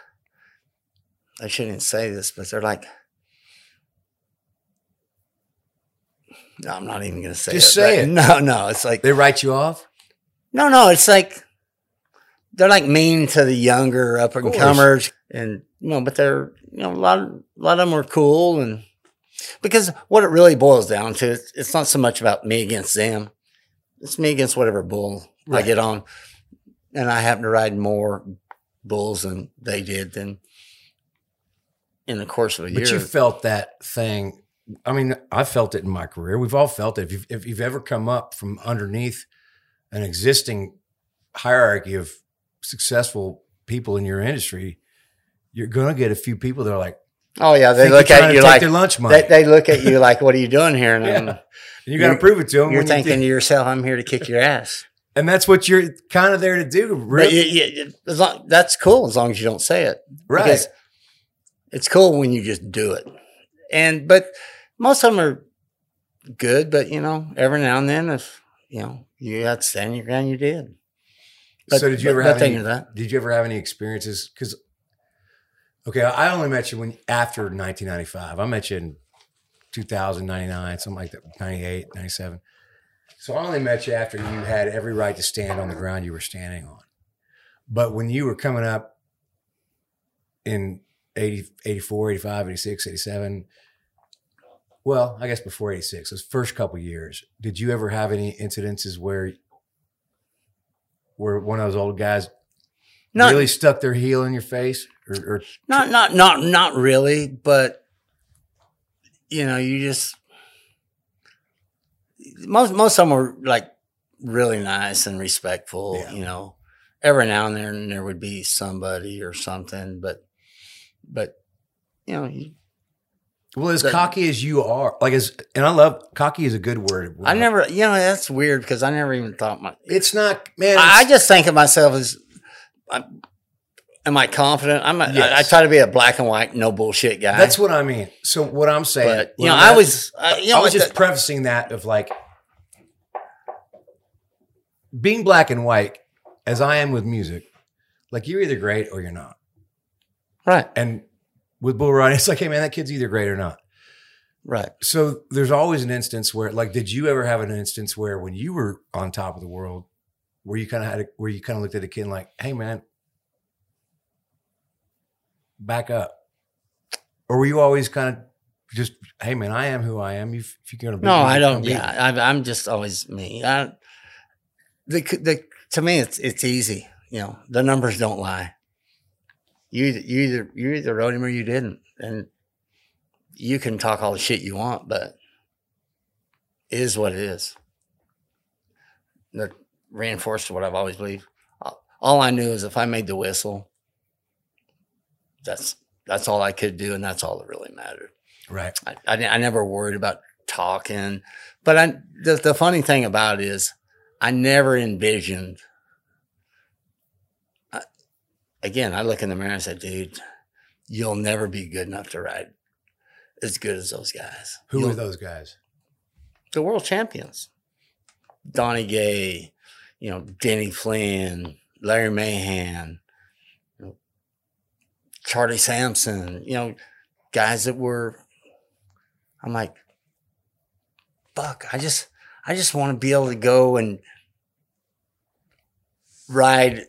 I shouldn't say this, but they're like, no, I'm not even going to say Just it. say it. No, no, it's like They write you off. no, no, it's like they're like mean to the younger up and comers, and you know, but they're you know a lot, a lot of them are cool, and because what it really boils down to, it's, it's not so much about me against them, it's me against whatever bull I get on, and I happen to ride more bulls than they did than in the course of a But year. But you felt that thing. I mean, I felt it in my career. We've all felt it. If you've, if you've ever come up from underneath an existing hierarchy of successful people in your industry, you're going to get a few people that are like, oh yeah, they look at you like their lunch money. they, they look at you like, "What are you doing here?" And Yeah. I'm- and you got to prove it to them. you're when you thinking to yourself, "I'm here to kick your ass." and that's what you're kind of there to do. But Really, you, you, long, that's cool as long as you don't say it. right? Because it's cool when you just do it. And but most of them are good. But you know, every now and then, if you know you had to stand your ground, you did. But, so did you ever have any? that? Did you ever have any experiences? Because okay, I only met you when after 1995. I met you in 2000, 99, something like that, 98, 97. So I only met you after you had every right to stand on the ground you were standing on. But when you were coming up in 80, 84, 85, 86, 87, well, I guess before 86, those first couple years, did you ever have any incidences where where one of those old guys Not really stuck their heel in your face or, or not not not not really, but you know, you just most most of them were like really nice and respectful. Yeah. You know, every now and then there would be somebody or something, but but you know, you, well as cocky as you are like as and i love cocky is a good word I never, you know, that's weird because I never even thought my. it's not man I, I just think of myself as, I'm, am I confident? I'm. A, I, I Yes. try to be a black and white, no bullshit guy. that's what i mean so what i'm saying but you know, I was, uh, you know, i was the- just prefacing that of like being black and white as i am with music like you're either great or you're not right, and with bull riding it's like hey man that kid's either great or not right. so there's always an instance where like did you ever have an instance where when you were on top of the world where you kind of had a, where you kind of looked at a kid and like hey man back up or were you always kind of just hey man i am who i am you, if you're gonna beat No, I don't. beat Yeah. I, I'm just always me. I, the the to me, it's it's easy. You know, the numbers don't lie. You either you either you either rode him or you didn't, and you can talk all the shit you want, but it is what it is. That reinforced what I've always believed. All- All I knew is if I made the whistle, that's that's all I could do, and that's all that really mattered. right I, I, I never worried about talking. But I, the, the funny thing about it is, I never envisioned. Again, I look in the mirror and say, dude, you'll never be good enough to ride as good as those guys. who You'll- were those guys The world champions. Donnie Gay, you know, Denny Flynn, Larry Mahan, you know, Charlie Sampson, you know, guys that were I'm like, fuck, I just I just want to be able to go and ride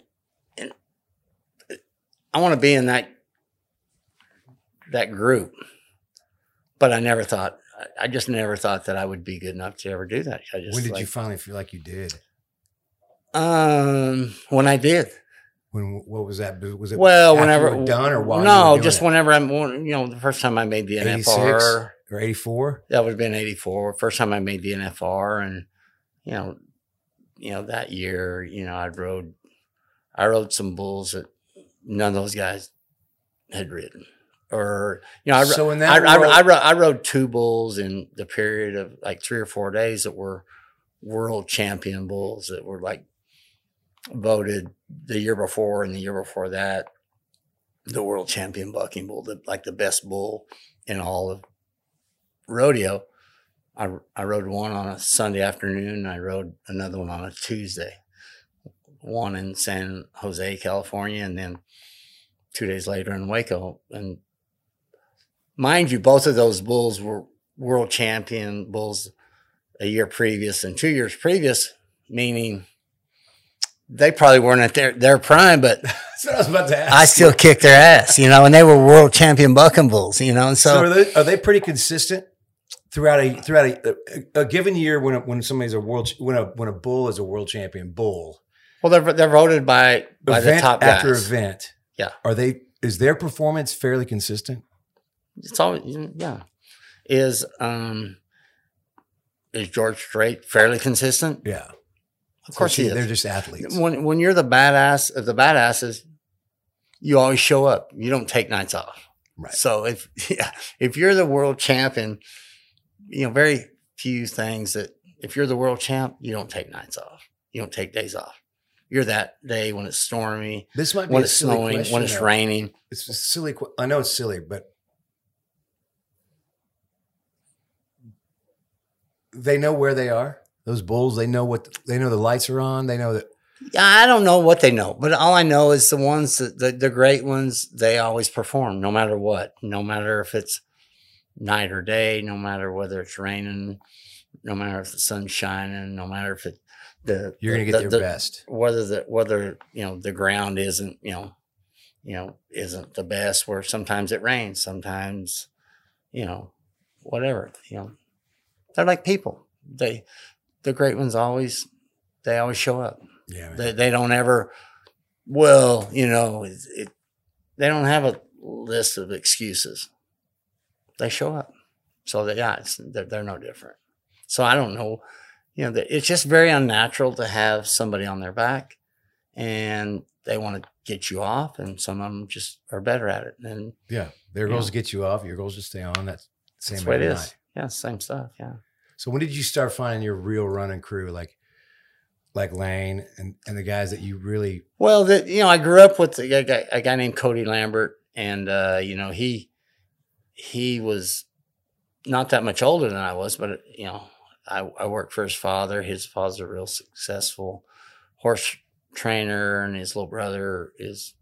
I want to be in that that group. But I never thought I- just never thought that I would be good enough to ever do that. I just when did like, you finally feel like you did um when I did. when what was that was it Well, whenever done or while no, just it? whenever I'm you know the first time I made the 86 NFR. or 84 that would have been 84 first time i made the nfr and you know you know that year you know i rode i rode some bulls that none of those guys had ridden or you know i, so in that I, world- I, rode, I rode two bulls in the period of like three or four days that were world champion bulls that were like voted the year before and the year before that the world champion bucking bull the, like the best bull in all of rodeo. I, I rode one on a Sunday afternoon. I rode another one on a Tuesday. One in San Jose, California, and then two days later in Waco. And mind you, both of those bulls were world champion bulls a year previous and two years previous, meaning they probably weren't at their, their prime, but That's what I was about to ask. I still kicked their ass, you know, and they were world champion bucking bulls, you know, and So, so, are, they, are they pretty consistent throughout a throughout a, a, a given year when a, when somebody's a world when a when a bull is a world champion bull well, they're, they're voted by, by the event top guys. after event? Yeah. Are they? Is their performance fairly consistent? It's always, yeah. Is, um, is George Strait fairly consistent? Yeah. Of course he is. They're just athletes. when when you're the badass of the badasses, you always show up. You don't take nights off. Right. So if yeah, if you're the world champion, you know very few things that if you're the world champ, you don't take nights off. You don't take days off. You're that day when it's stormy, This might be when a it's silly snowing, question, when it's though. raining. It's a silly. que- I know it's silly, but they know where they are. Those bulls, they know what they know. The lights are on. They know that. Yeah, I don't know what they know, but all I know is the ones that the, the great ones, they always perform no matter what, no matter if it's night or day, no matter whether it's raining, no matter if the sun's shining, no matter if it the You're going to the- get your the- best. whether the whether you know the ground isn't you know you know isn't the best where sometimes it rains sometimes you know whatever you know. They're like people. They the great ones always they always show up. Yeah, man. they, they don't ever well you know it, it, they don't have a list of excuses. They show up. So they, yeah it's, they're, they're no different. So i don't know you know that it's just very unnatural to have somebody on their back and they want to get you off and some of them just are better at it and yeah. Their Yeah. goal is to get you off. Your goal is to stay on. That's the same that's what it night. yeah same stuff yeah So when did you start finding your real running crew, like like Lane and and the guys that you really? Well, the, you know, I grew up with a guy, a guy named Cody Lambert, and uh, you know, he he was not that much older than I was, but you know, I, I worked for his father. His father's a real successful horse trainer, and his little brother is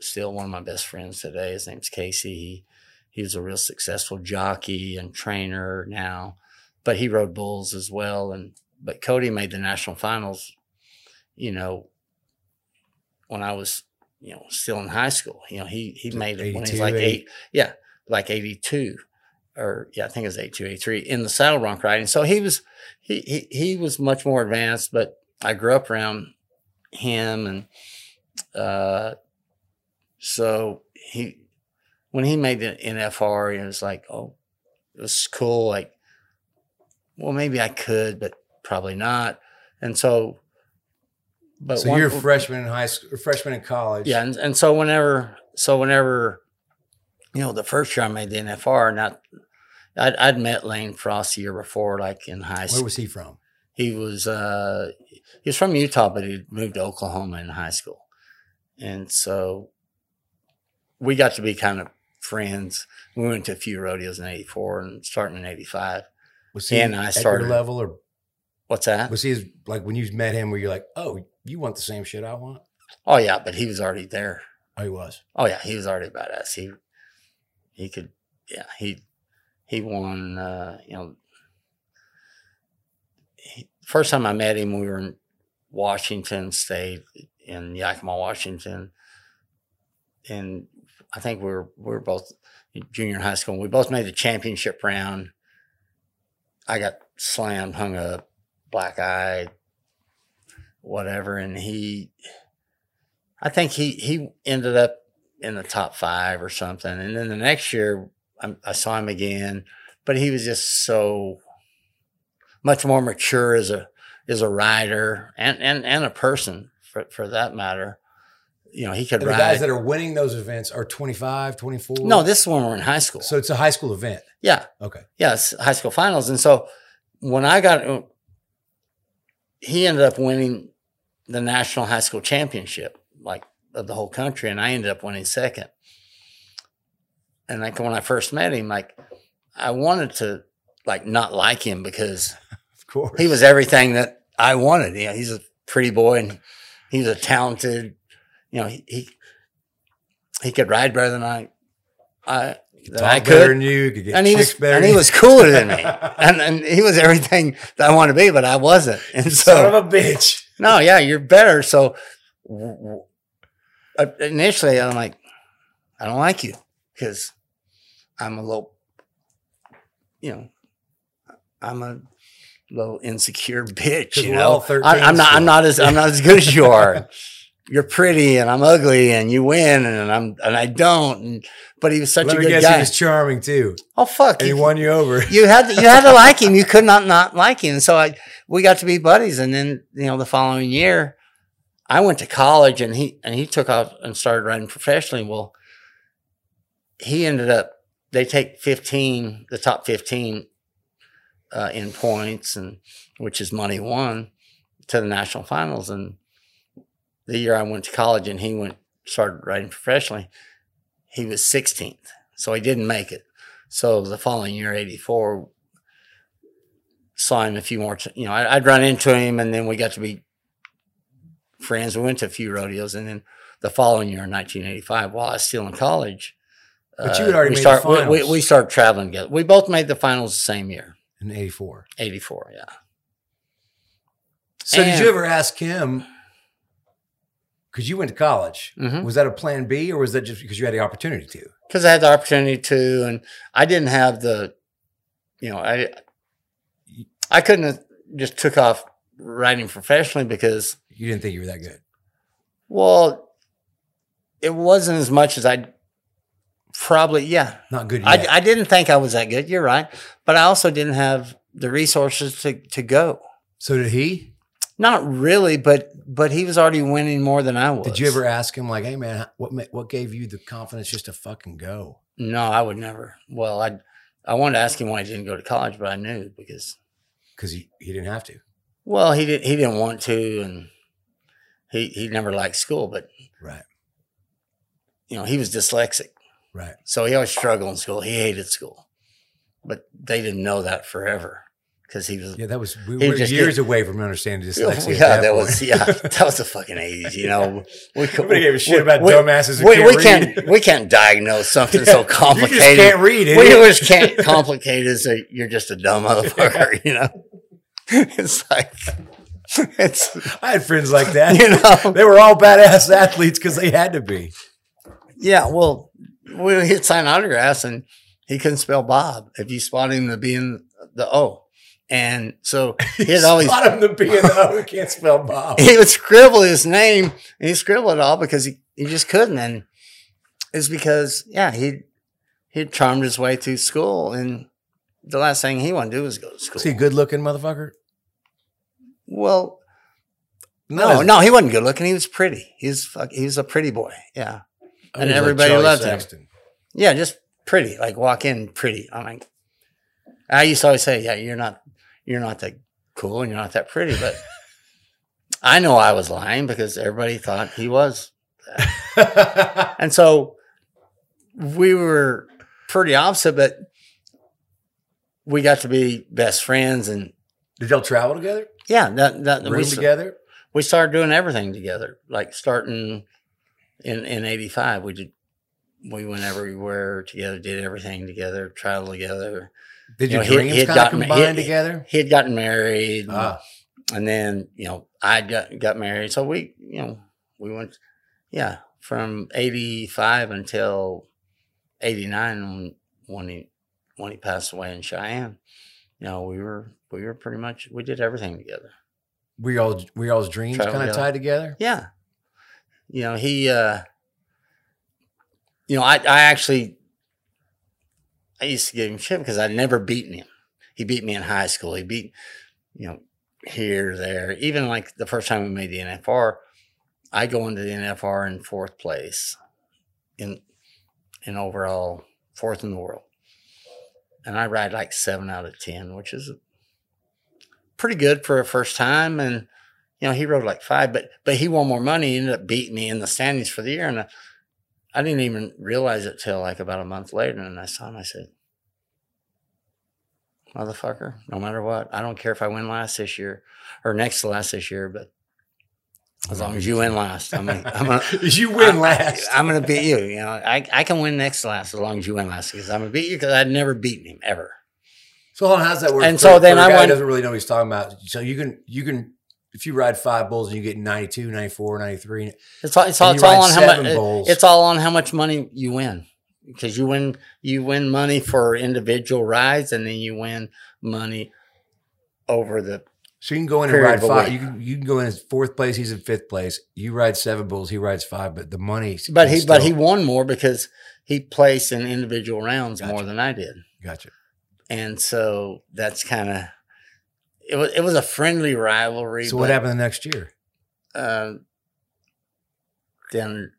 still one of my best friends today. His name's Casey. He he was a real successful jockey and trainer now, but he rode bulls as well. And but Cody made the national finals, you know, when I was, you know, still in high school. You know, he he made it when he was like eight- eight, yeah, like eighty two, or yeah, I think it was 82, 83 in the saddle bronc riding. So he was he he he was much more advanced, but I grew up around him and uh so he when he made the NFR, it was like, oh, it was cool. Like, well, maybe I could, but probably not. And so, but so one- you're a freshman in high school, freshman in college. yeah, and, and so whenever, so whenever, you know, the first year I made the NFR, not, I'd, I'd met Lane Frost the year before, like in high school. Where was he from? He was, uh, he was from Utah, but he moved to Oklahoma in high school, and so we got to be kind of friends. We went to a few rodeos in '84 and starting in '85. Was he and I at started- level, or What's that? was he like when you met him? Were you like, oh, you want the same shit I want? Oh yeah, but he was already there. Oh, he was. Oh yeah, he was already badass. He he could yeah, he he won uh, you know he, first time I met him we were in Washington State in Yakima, Washington. And I think we were we were both in junior high school. We both made the championship round. I got slammed, hung up, black eyed, whatever, and he I think he he ended up in the top five or something. And then the next year, I, I saw him again, but he was just so much more mature as a as a rider and and and a person for for that matter. You know, he could And the guys that are winning those events are 25, 24. no, this is when we're in high school. So it's a high school event. yeah, Okay. yeah, it's high school finals. And so when I got, uh, he ended up winning the national high school championship, like of the whole country, and I ended up winning second. And like when I first met him, like I wanted to like not like him because Of course. he was everything that I wanted. You know, he's a pretty boy and he's a talented, you know, he, he, he could ride better than I I that Talk I better could. than you. Could get And he was better and he was cooler than me, and and he was everything that I wanted to be, but I wasn't. And so Son of a bitch. no, yeah, you're better. So w- w- uh, initially, I'm like, I don't like you because I'm a little, you know, I'm a little insecure bitch. You know, I, I'm not. I'm not as. I'm not as good as you are. You're pretty and I'm ugly and you win and I'm and I don't. And, but he was such Let a good guess, guy. he was charming too, oh fuck! and he you- won you over. you had to, you had to like him. You could not not like him. So I we got to be buddies, and then you know the following year, I went to college, and he and he took off and started riding professionally. Well, he ended up they take fifteen, the top fifteen, uh, in points, and which is money won to the national finals. And the year I went to college, and he went started riding professionally, he was 16th, so he didn't make it. So the following year, 84, saw him a few more, you know, I, I'd run into him and then we got to be friends. We went to a few rodeos and then the following year in 1985, while I was still in college, But you had already we made start, the we- We, finals. we started traveling together. We both made the finals the same year, in '84. 84. Yeah. So did you ever ask him? Because you went to college, Mhm. was that a plan B, or was that just because you had the opportunity to? because I had the opportunity to, and I didn't have the, you know, I, I couldn't have just took off writing professionally because, You didn't think you were that good. well, it wasn't as much as I probably, yeah, Not good I. I didn't think I was that good. You're right, but I also didn't have the resources to to go. so did he? Not really, but but he was already winning more than I was. Did you ever ask him like, "Hey man, what what gave you the confidence just to fucking go?" No, I would never. Well, I I wanted to ask him why he didn't go to college, but I knew because Because he, he didn't have to. Well, he didn't. He didn't want to, and he he never liked school. But Right. you know, he was dyslexic, Right. so he always struggled in school. He hated school, but they didn't know that forever because he was. Yeah, that was we were just years away from understanding Yeah, dyslexia. at that, that was yeah, that was the fucking eighties. You know, we could- gave a shit we- about we- dumbasses who We, can't we can't we can't diagnose something so You complicated. just can't read it. we just can't complicate it. So you're just a dumb motherfucker. You know, it's like it's I had friends like that. you know They were all badass athletes because they had to be. Yeah, well, we hit sign autographs and he couldn't spell Bob if you spot him to be in the O. And so he'd always, Spot him to be an O who can't spell Bob. he would scribble his name and he scribbled it all because he, he just couldn't. And it's because, yeah, he he'd charmed his way through school. And the last thing he wanted to do was go to school. Is he a good looking motherfucker? well, no, no, he wasn't good looking. He was pretty. He was, fuck, he was a pretty boy. Yeah. And like everybody Charlie loved him. Yeah, just pretty. Like walk in pretty. I'm like, I used to always say, yeah, you're not, you're not that cool and you're not that pretty, but I know I was lying because everybody thought he was. And so we were pretty opposite, but we got to be best friends. And Did y'all travel together? yeah, that, that we, Room s- together? we started doing everything together, like starting in, in 85, we did, we went everywhere together, did everything together, traveled together. Did You your know, dreams he kind of combine he- together? He had gotten married. and- Ah, and then you know I got got married, so we you know we went yeah from eighty five until eighty nine when when he when he passed away in Cheyenne. You know we were we were pretty much we did everything together. were y'all we y'all's dreams kind of tied together? Yeah, you know he uh you know I I actually I used to give him shit because I'd never beaten him. He beat me in high school. He beat, you know, here, there. Even like the first time we made the NFR, I go into the NFR in fourth place in in overall fourth in the world. And I ride like seven out of ten, which is pretty good for a first time. And you know, he rode like five, but but he won more money. He ended up beating me in the standings for the year. And I, I didn't even realize it till like about a month later. And I saw him, I said, motherfucker, no matter what. I don't care if I win last this year or next to last this year, but As long as you win last, I'm gonna, I'm gonna, you win I- last. I, am gonna beat you. You know, I, I can win next to last as long as you win last because I'm gonna beat you because I'd never beaten him ever. so how's that work? And For- so then I went- doesn't really know what he's talking about. So you can you can if you ride five bulls and you get 92, 94, 93, It's all it's all, it's all on how much bowls. it's all on how much money you win because you win you win money for individual rides and then you win money over the so you can go in and ride five. You can you can go in as fourth place. He's in fifth place. You ride seven bulls. He rides five. But the money. but he is but he won more because he placed in individual rounds more than I did. gotcha. And so that's kind of it was it was a friendly rivalry. So what but, happened the next year? Uh, then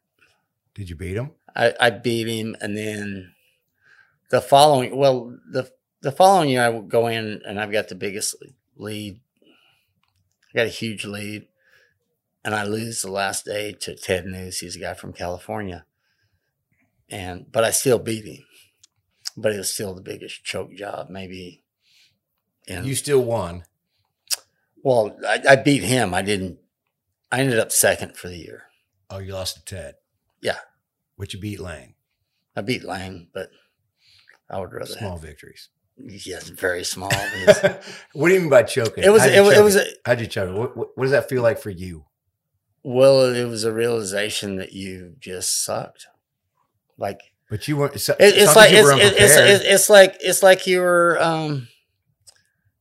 Did you beat him? I, I beat him, and then the following well the the following year I would go in and I've got the biggest lead. I got a huge lead, and I lose the last day to Ted Nuce. He's a guy from California, and but I still beat him. But it was still the biggest choke job, maybe. And You still won. Well, I, I beat him. I didn't. I ended up second for the year. Oh, you lost to Ted. Yeah. But you beat Lane. I beat Lane, but I would rather Small have. victories. Yes, very small. what do you mean by choking? It was it was it was a, How'd you choke? What, what, what does that feel like for you? well, it was a realization that you just sucked. Like But you weren't. So, it's like it's, it's, it's, it's it's like it's like you were um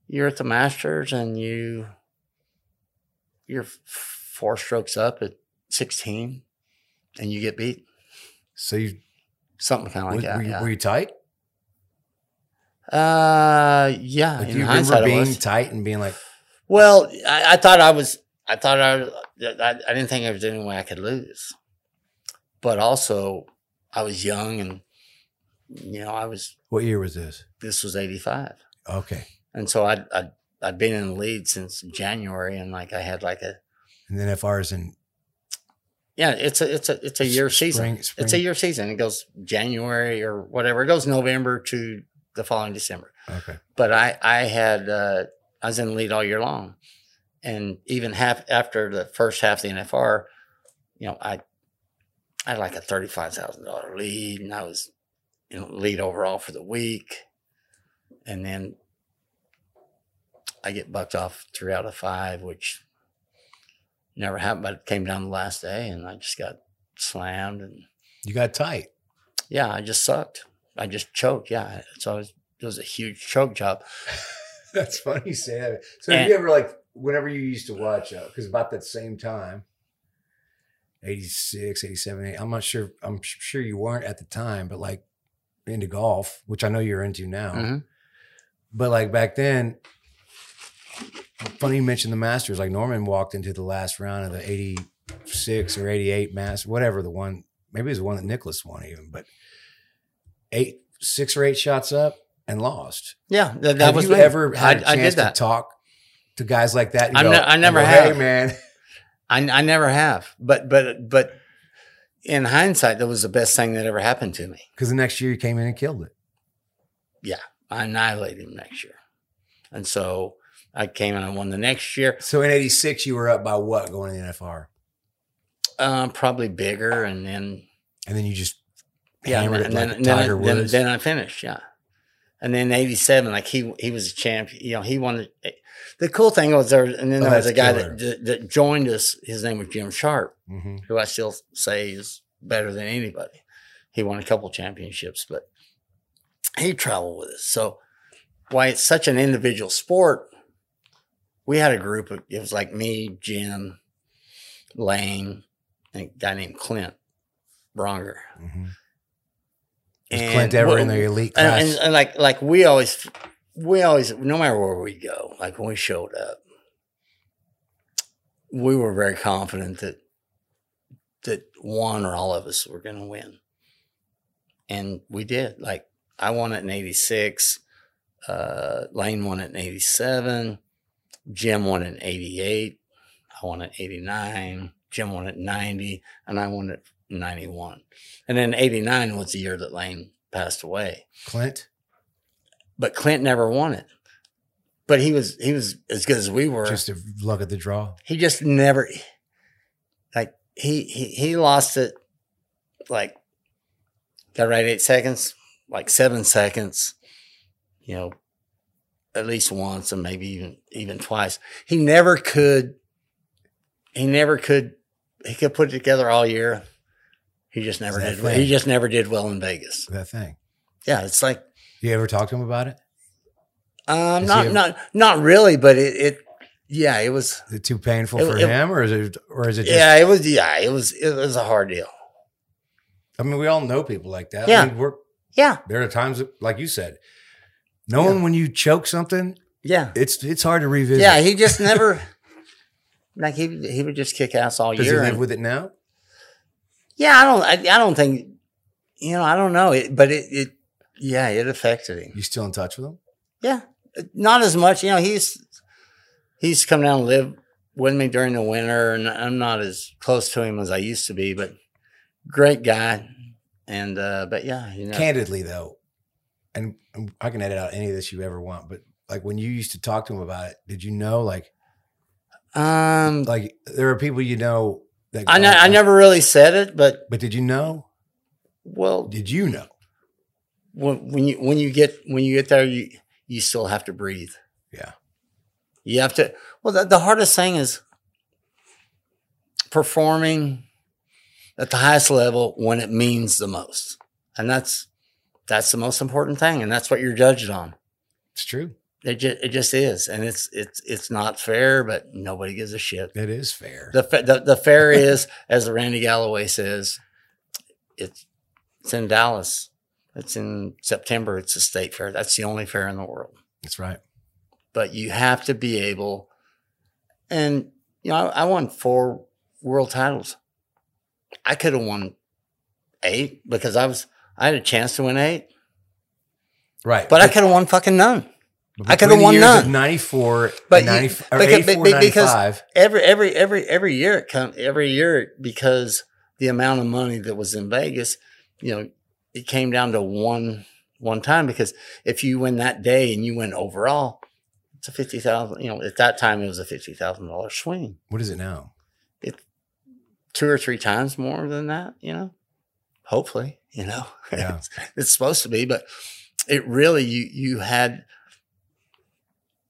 you're at the Masters and you you're four strokes up at sixteen and you get beat. so you Something kind of like were, that. were you, yeah. were you tight? uh, yeah. Like, you remember being tight and being like, Well, I, I thought I was. I thought I, I. I didn't think there was any way I could lose, but also I was young and you know I was. what year was this? This was eighty five, Okay. And so I'd, I'd I'd been in the lead since January, and like I had like a And then FR's in yeah. It's a it's a it's a year season. spring, It's a year season. It goes January or whatever. It goes November to the following December. Okay. but I I had uh, I was in the lead all year long, and even half after the first half of the NFR, you know, I I had like a thirty five thousand dollar lead, and I was you know lead overall for the week, and then I get bucked off three out of five, which never happened, but it came down the last day, and I just got slammed, and You got tight. yeah, I just sucked. I just choked. Yeah, so it was, it was a huge choke job. That's funny you say that. So have you ever like whenever you used to watch because about that same time 86 87 I'm not sure I'm sure you weren't at the time but like into golf which I know you're into now Mhm. but like back then funny you mentioned the Masters like Norman walked into the last round of the 86 or 88 Masters whatever the one maybe it was the one that Nicklaus won even but eight six or eight shots up and lost Yeah, that, that have was you ever had a I, I chance did that. to talk to guys like that? go- ne- I never go, have. Hey, man. I, I never have, but but but in hindsight, that was the best thing that ever happened to me. Because the next year you came in and killed it. Yeah. I annihilated him next year, and so I came and I won the next year. So in '86, you were up by what going to the NFR, Um, probably bigger, and then and then you just yeah, and then, like then, Tiger then, Woods. then I finished. Yeah, and then '87, like he he was a champion. You know, he won. The, the cool thing was there, and then Oh, there was a guy that, that that joined us. His name was Jim Sharp. Mhm. who I still say is better than anybody. He won a couple championships, but he traveled with us. So why it's such an individual sport, we had a group of it was like me, Jim, Lane, and a guy named Clint Branger. Mhm. Was Clint ever in the elite and, class? and, and like like we always we always no matter where we go, like when we showed up, we were very confident that that one or all of us were going to win, and we did. Like I won it in '86, uh, Lane won it in '87, Jim won at '88, I won at '89, Jim won at '90, and I won at '91. And then '89 was the year that Lane passed away Clint, but Clint never won it. But he was he was as good as we were. just to look at the draw. he just never like he he he lost it like got right eight seconds, like seven seconds, you know, at least once and maybe even even twice. He never could he never could he could put it together all year. He just never did well. He just never did well in Vegas. That thing. Yeah, it's like You ever talk to him about it? um Is not a- not not really, but it, it yeah, it was Is it too painful It- for it- him, or is it, or is it just? yeah, it was yeah, it was it was a hard deal. I mean, we all know people like that. Yeah. I mean, we're Yeah, there are times, that, like you said, knowing when you choke something, yeah. it's it's hard to revisit. Yeah, he just never like he he would just kick ass all Does he year. live with it now? yeah, I don't I, I don't think you know I don't know it, but it it yeah it affected him. You still in touch with him? Yeah, not as much. You know he's he's come down and live with me during the winter, and I'm not as close to him as I used to be, but great guy. And uh but yeah, you know, Candidly, though, and I can edit out any of this you ever want, but like when you used to talk to him about it, did you know like um, like there are people you know that I ne- I never really said it, but But did you know? well, Did you know? when when you when you get when you get there, you you still have to breathe. Yeah. You have to. Well, the, the hardest thing is performing at the highest level when it means the most, and that's that's the most important thing, and that's what you're judged on. It's true. It just it just is, and it's it's it's not fair, but nobody gives a shit. It is fair. The the, the fair is, as Randy Galloway says, it's it's in Dallas. It's in September. It's a state fair. That's the only fair in the world. That's right. But you have to be able, and you know, I, I won four world titles. I could have won eight because I was I had a chance to win eight, Right. but I could have won fucking none. I could have won none. Of 94, But but you- 90, or because- 84, because- 95. every every every every year it come every year because the amount of money that was in Vegas, you know, it came down to one one time because if you win that day and you win overall, it's a fifty thousand. You know, at that time it was a fifty thousand dollar swing, What is it now? It two or three times more than that. You know, hopefully, you know, Yeah. it's, it's supposed to be, but it really you you had.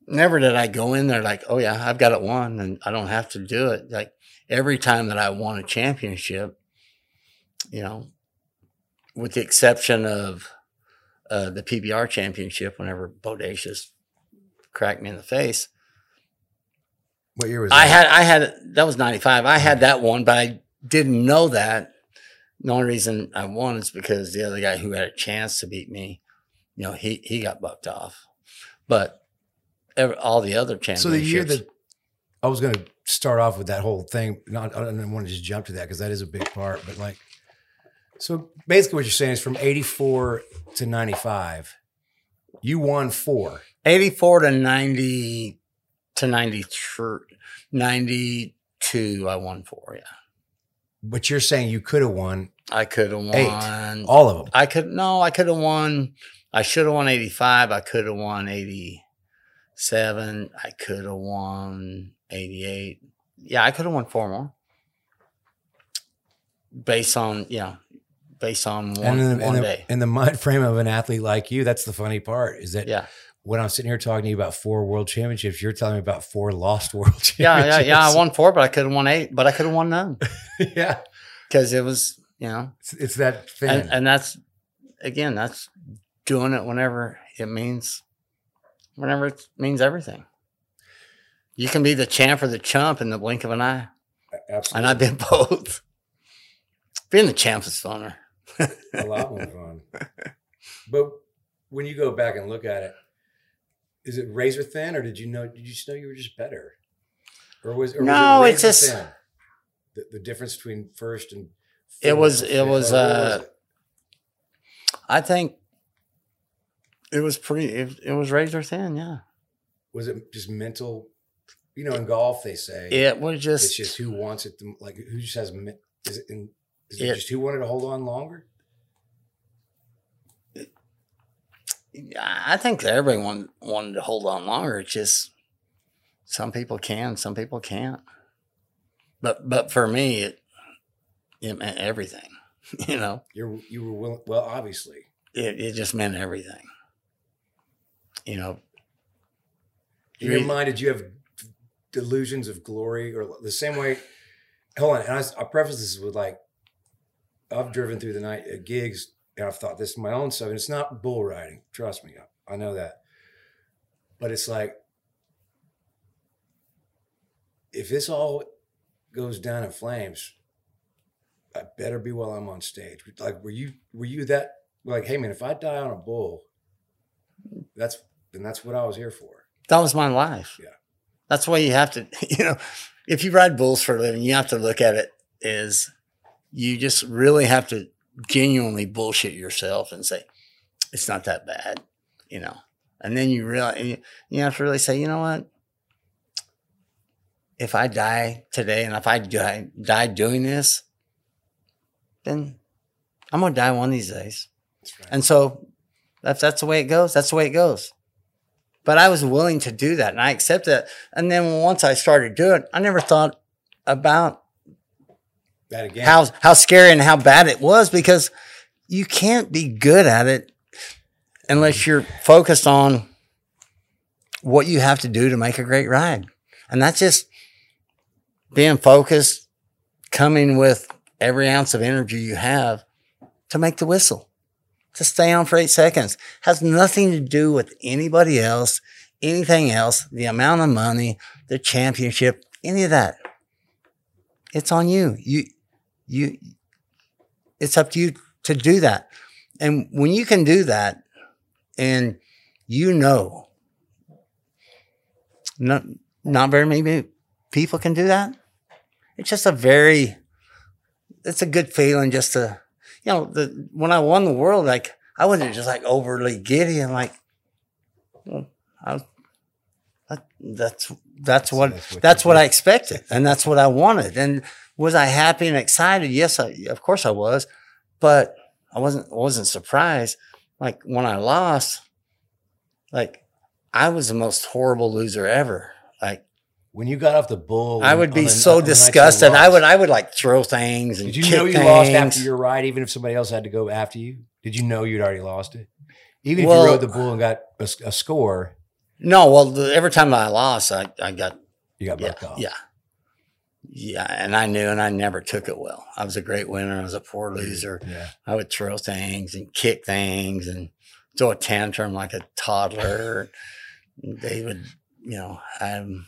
Never did I go in there like, oh yeah, I've got it won and I don't have to do it. Like every time that I won a championship, you know, with the exception of uh, the PBR championship, whenever Bodacious cracked me in the face, What year was I had, I had, that was 95. I had that one, but I didn't know that. The only reason I won is because the other guy who had a chance to beat me, you know, he, he got bucked off. But every, all the other championships. So the year that I was going to start off with that whole thing, not I don't want to just jump to that because that is a big part, but like, so basically what you're saying is from 84 to 95, you won four. 84 to 90 to 93, 92, I won four. Yeah. But you're saying you could have won I could have Eight. won. all of them. I could, no, I could have won. I should have won 85. I could have won 87. I could have won 88. Yeah, I could have won four more. Based on, you know, based on one, and the, one in, the, day. in the mind frame of an athlete like you, that's the funny part is that Yeah. when I'm sitting here talking to you about four world championships, you're telling me about four lost world championships. Yeah, yeah, yeah. I won four, but I could have won eight, but I could have won none yeah. because it was, you know, It's, it's that thing. and, and that's again that's doing it whenever it means whenever it means everything you can be the champ or the chump in the blink of an eye Absolutely. and i've been both being the champ is funner a lot more fun. But when you go back and look at it, is it razor thin, or did you know? Did you just know you were just better, or was? Or No, was it it's just- thin? the, the difference between first and It was- it was, uh, i think it was pretty it, it was razor thin yeah was it just mental? You know, in golf they say it was just, it's just who wants it. The, like who just has. Is it? In, is it It- just who wanted to hold on longer? i think that everyone wanted to hold on longer it's just some people can some people can't but but for me, it it meant everything. You know, You're you were willing, well, obviously. it it just meant everything. You know, In your mind, did you have delusions of glory or the same way? Hold on, and I, I preface this with like, I've driven through the night at gigs, and I've thought this is my own stuff, and it's not bull riding. Trust me, I, I know that. But it's like, if this all goes down in flames, I better be while I'm on stage. Like, were you were you that like, hey man, if I die on a bull, that's then that's what I was here for. that was my life. Yeah. That's why you have to, you know, if you ride bulls for a living, you have to look at it as you just really have to genuinely bullshit yourself and say, it's not that bad, you know. And then you realize, you, you have to really say, you know what? If I die today and if I die, die doing this, then I'm to die one of these days. That's right. And so if that's the way it goes, that's the way it goes. But I was willing to do that and I accepted it. And then once I started doing it, I never thought about that again. how how scary and how bad it was because you can't be good at it unless you're focused on what you have to do to make a great ride. And that's just being focused, coming with every ounce of energy you have to make the whistle, to stay on for eight seconds. Has nothing to do with anybody else, anything else, the amount of money, the championship, any of that. It's on you. You, you, it's up to you to do that. And when you can do that and you know, not, not very many people can do that. It's just a very, it's a good feeling just to, you know, the, when I won the world, like I wasn't just like overly giddy and like, well, I that, that's, that's what, that's what that's what. I expected. And that's what I wanted. And was I happy and excited? Yes, I, of course I was, but I wasn't, wasn't surprised. Like when I lost, like I was the most horrible loser ever. When you got off the bull, I would be the- so on the nights disgusted. I would, I would like throw things and Did you kick know you things. lost after your ride, even if somebody else had to go after you? Did you know you'd already lost it? Even if you rode the bull and got a score, No, well, the, every time I lost, I, I got you got yeah, off. yeah, yeah, and I knew, and I never took it well. I was a great winner. I was a poor loser. yeah. I would throw things and kick things and throw a tantrum like a toddler. they would, you know, um,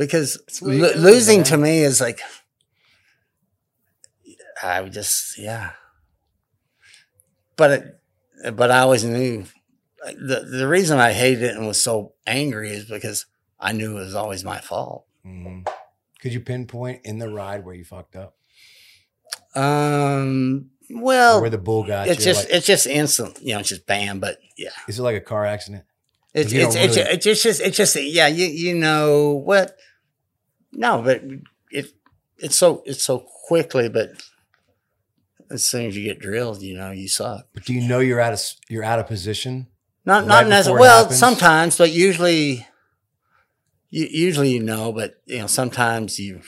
because it lo- losing to me is like, I would just, yeah. But it, but I always knew the the reason I hated it and was so angry is because I knew it was always my fault. Mhm. Could you pinpoint in the ride where you fucked up, Um, or well, where the bull got it's you? just Like, it's just instant, you know, it's just bam. But yeah, is it like a car accident? it's it's don't it's, it's just it's just yeah. You you know what? No, but it it's so it's so quickly. But as soon as you get drilled, you know you suck. But do you know you're out of you're out of position? Not Right not necessarily. Well, sometimes, but usually, you, usually you know. But you know, sometimes you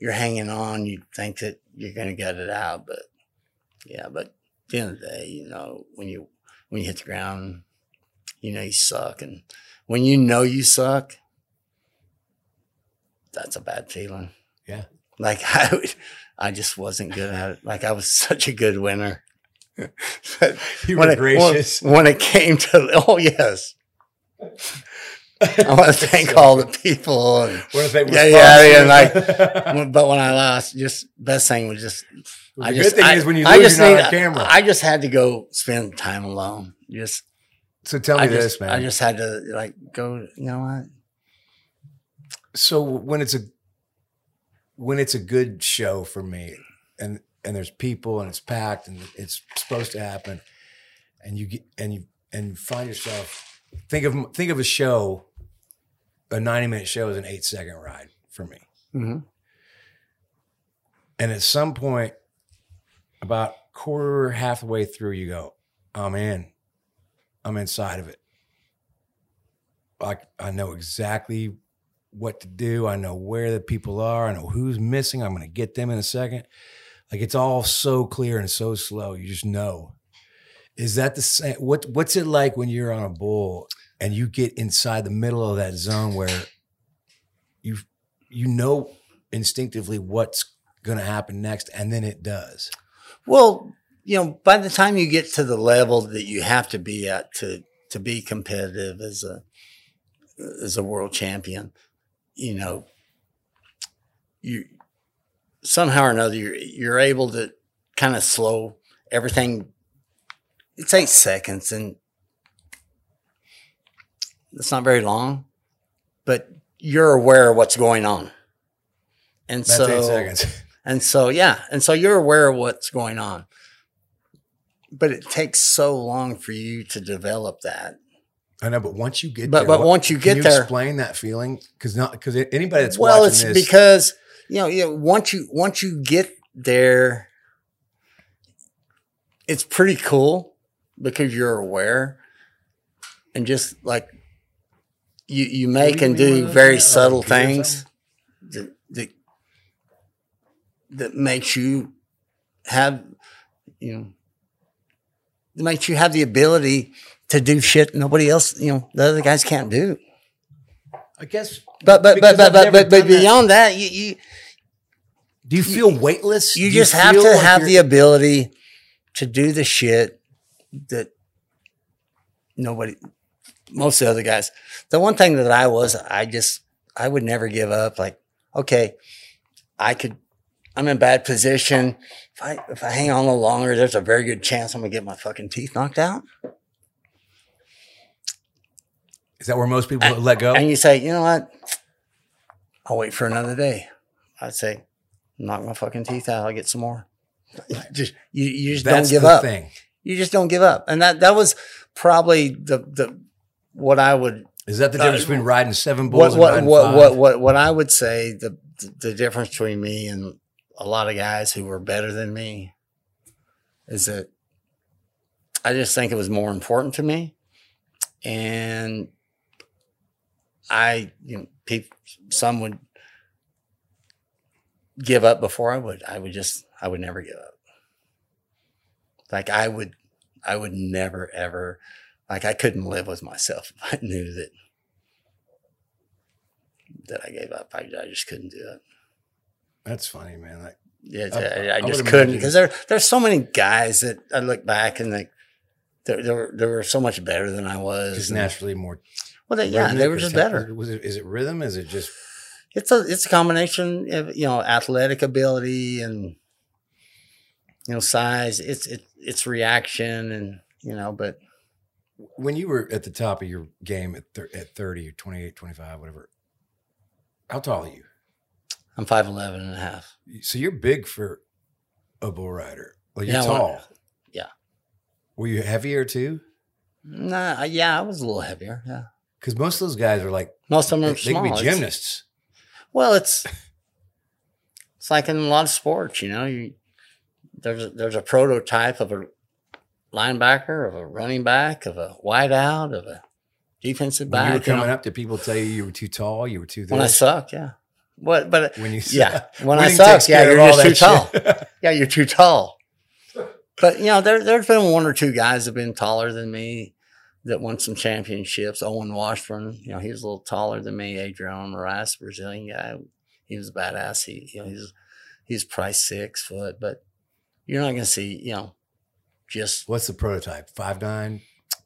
you're hanging on. You think that you're going to get it out, but yeah. But at the end of the day, you know, when you when you hit the ground, you know you suck, and when you know you suck, that's a bad feeling. Yeah. Like I, would- I just wasn't good at it. Like I was such a good winner. But You when were it, gracious. When, when it came to, oh yes, I want to thank all the people. And, What if they were Yeah, yeah, yeah, like- but when I lost, just best thing was just. I the just, good thing I, is when you I lose, you're not on camera. I just had to go spend time alone. Just, so tell me I this, just, man. I just had to like go. You know what? So when it's a when it's a good show for me and and there's people and it's packed and it's supposed to happen and you get and you and you find yourself think of think of a show a 90 minute show is an eight second ride for me. Mm-hmm. and at some point about quarter halfway through you go i'm in. I'm inside of it. Like i know exactly what to do. I know where the people are. I know who's missing. I'm going to get them in a second. Like it's all so clear and so slow. You just know. Is that the same? What What's it like when you're on a bull and you get inside the middle of that zone where you you know instinctively what's going to happen next, and then it does. Well, you know, by the time you get to the level that you have to be at to to be competitive as a as a world champion, you know, you somehow or another you're you're able to kind of slow everything. It's eight seconds, and it's not very long, but you're aware of what's going on. And That's so, eight seconds. and so, yeah. And so you're aware of what's going on. But it takes so long for you to develop that. I know, but once you get But- there, but what- once you can get you there- explain that feeling because not because anybody that's well, watching it's this, because, you know, you know, once you, once you get there, it's pretty cool because you're aware and just like you, you make and do very that? subtle computer things that, that, that makes you have, you know, that makes you have the ability to do shit nobody else, you know, the other guys can't do. I guess. But but but but but but, but done that. beyond that, you you Do you feel weightless? you Do just have to like have the ability to do the shit that nobody, most of the other guys. The one thing that I was, I just I would never give up. Like, okay, I could. I'm in bad position. If I if I hang on a little longer, there's a very good chance I'm gonna get my fucking teeth knocked out. Is that where most people let go? And you say, you know what? I'll wait for another day. I'd say, knock my fucking teeth out. I'll get some more. just you, you just That's don't give the up. thing. You just don't give up. And that that was probably the the what I would Is that the Uh, difference between riding seven bulls what and what what, what what what I would say the the difference between me and a lot of guys who were better than me is that I just think it was more important to me, and I you know people some would give up before I would. I would just I would never give up. Like I would I would never ever like I couldn't live with myself if I knew that that I gave up. I, I just couldn't do it. That's funny, man. Like, Yeah, I- I, I, just couldn't because there there's so many guys that I look back and like they they were they were so much better than I was. just naturally more. Well, they, yeah, they were just better. Was it? Is it rhythm? Is it just? It's a it's a combination of you know athletic ability and you know size. It's it, it's reaction and you know, but When you were at the top of your game at thir- at 30 or 28, 25, whatever. How tall are you? I'm 5'11 and a half. So you're big for a bull rider. Well, you're Yeah, well, tall. yeah. Were you heavier too? Nah, yeah, I was a little heavier. Yeah, Because most of those guys are like most of them they, are they small. can be It's- gymnasts. Well, it's it's like in a lot of sports, you know. You there's a, there's a prototype of a linebacker, of a running back, of a wideout, of a defensive When you were back. you know. coming up, did people tell you you were too tall? You were too when I this? suck, yeah. What? But When you yeah, when I suck, yeah, you're all just too tall. Yeah, you're too tall. But you know, there there's been one or two guys that have been taller than me that won some championships. Owen Washburn, you know, he was a little taller than me. Adrian Moraes, Brazilian guy, he was a badass. He, you know, he's he's probably six foot, but you're not gonna see, you know, just What's the prototype? Five nine.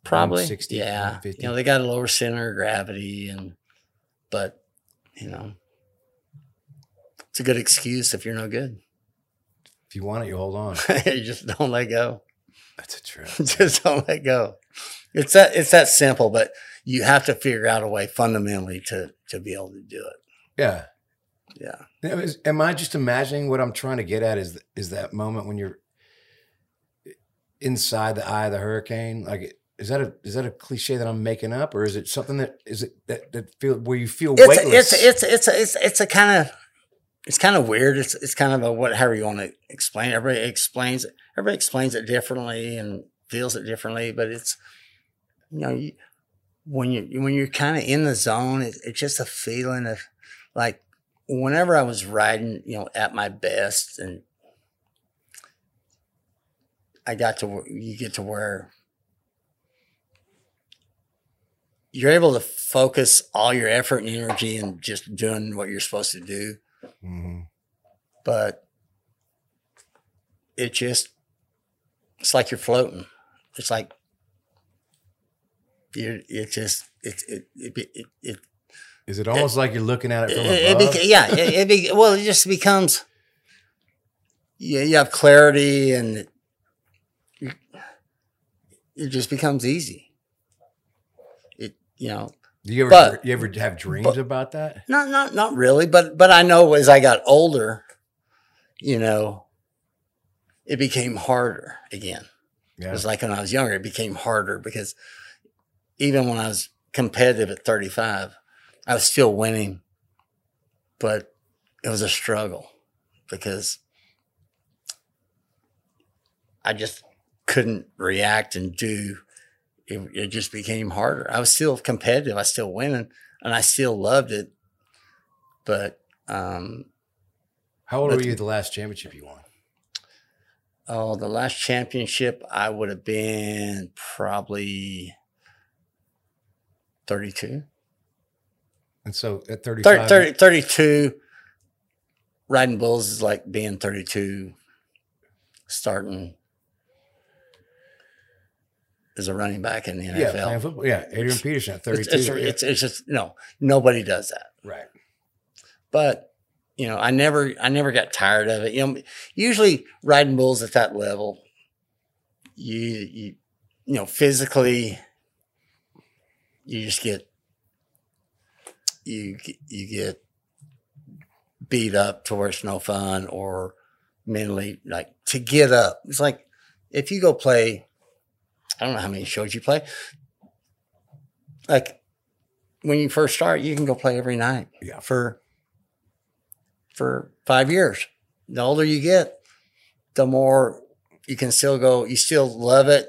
probably sixty, yeah. 150. You know, they got a lower center of gravity, and but you know, it's a good excuse if you're no good. If you want it, you hold on. you just don't let go. That's a trip. just don't let go. It's that it's that simple, but you have to figure out a way fundamentally to to be able to do it. Yeah. Yeah. Is- Am I just imagining what I'm trying to get at? Is is that moment when you're inside the eye of the hurricane? Like, is that a is that a cliche that I'm making up, or is it something that is it that that feel where you feel It's weightless? a, it's it's it's a, it's it's a kind of it's kind of weird. It's it's kind of a what however you want to explain. it. Everybody explains it. Everybody explains it differently and feels it differently. But it's you know you, when you when you're kind of in the zone, it, it's just a feeling of like whenever I was riding, you know, at my best, and I got to you get to where you're able to focus all your effort and energy and just doing what you're supposed to do, Mhm. but it just it's like you're floating. It's like you it just it it it, it, it Is it almost like you're looking at it from it, it above? beca- yeah, it, it be, well, it just becomes. Yeah, you have clarity, and it, it just becomes easy. It, you know, Do you ever but- you ever have dreams but- about that? not not not really, but but I know as I got older, you know, it became harder again. It was like when I was younger, it became harder because even when I was competitive at 35, I was still winning, but it was a struggle because I just couldn't react and do. It, it just became harder. I was still competitive. I was still winning and I still loved it. But, um, How old were you the last championship you won? Oh, the last championship, I would have been probably 32. And so at 30, 35, 30 32. Riding bulls is like being 32, starting as a running back in the yeah, NFL. playing football. Yeah, Adrian Peterson at 32. it's, it's, it's, it's just, no, nobody does that. right. but you know, I never, I never got tired of it. You know, usually riding bulls at that level, you, you, you know, physically, you just get, you, you get beat up to where it's no fun, or mentally, like to get up. It's like if you go play, I don't know how many shows you play. Like when you first start, you can go play every night Yeah. for for five years. The older you get, the more you can still go. You still love it,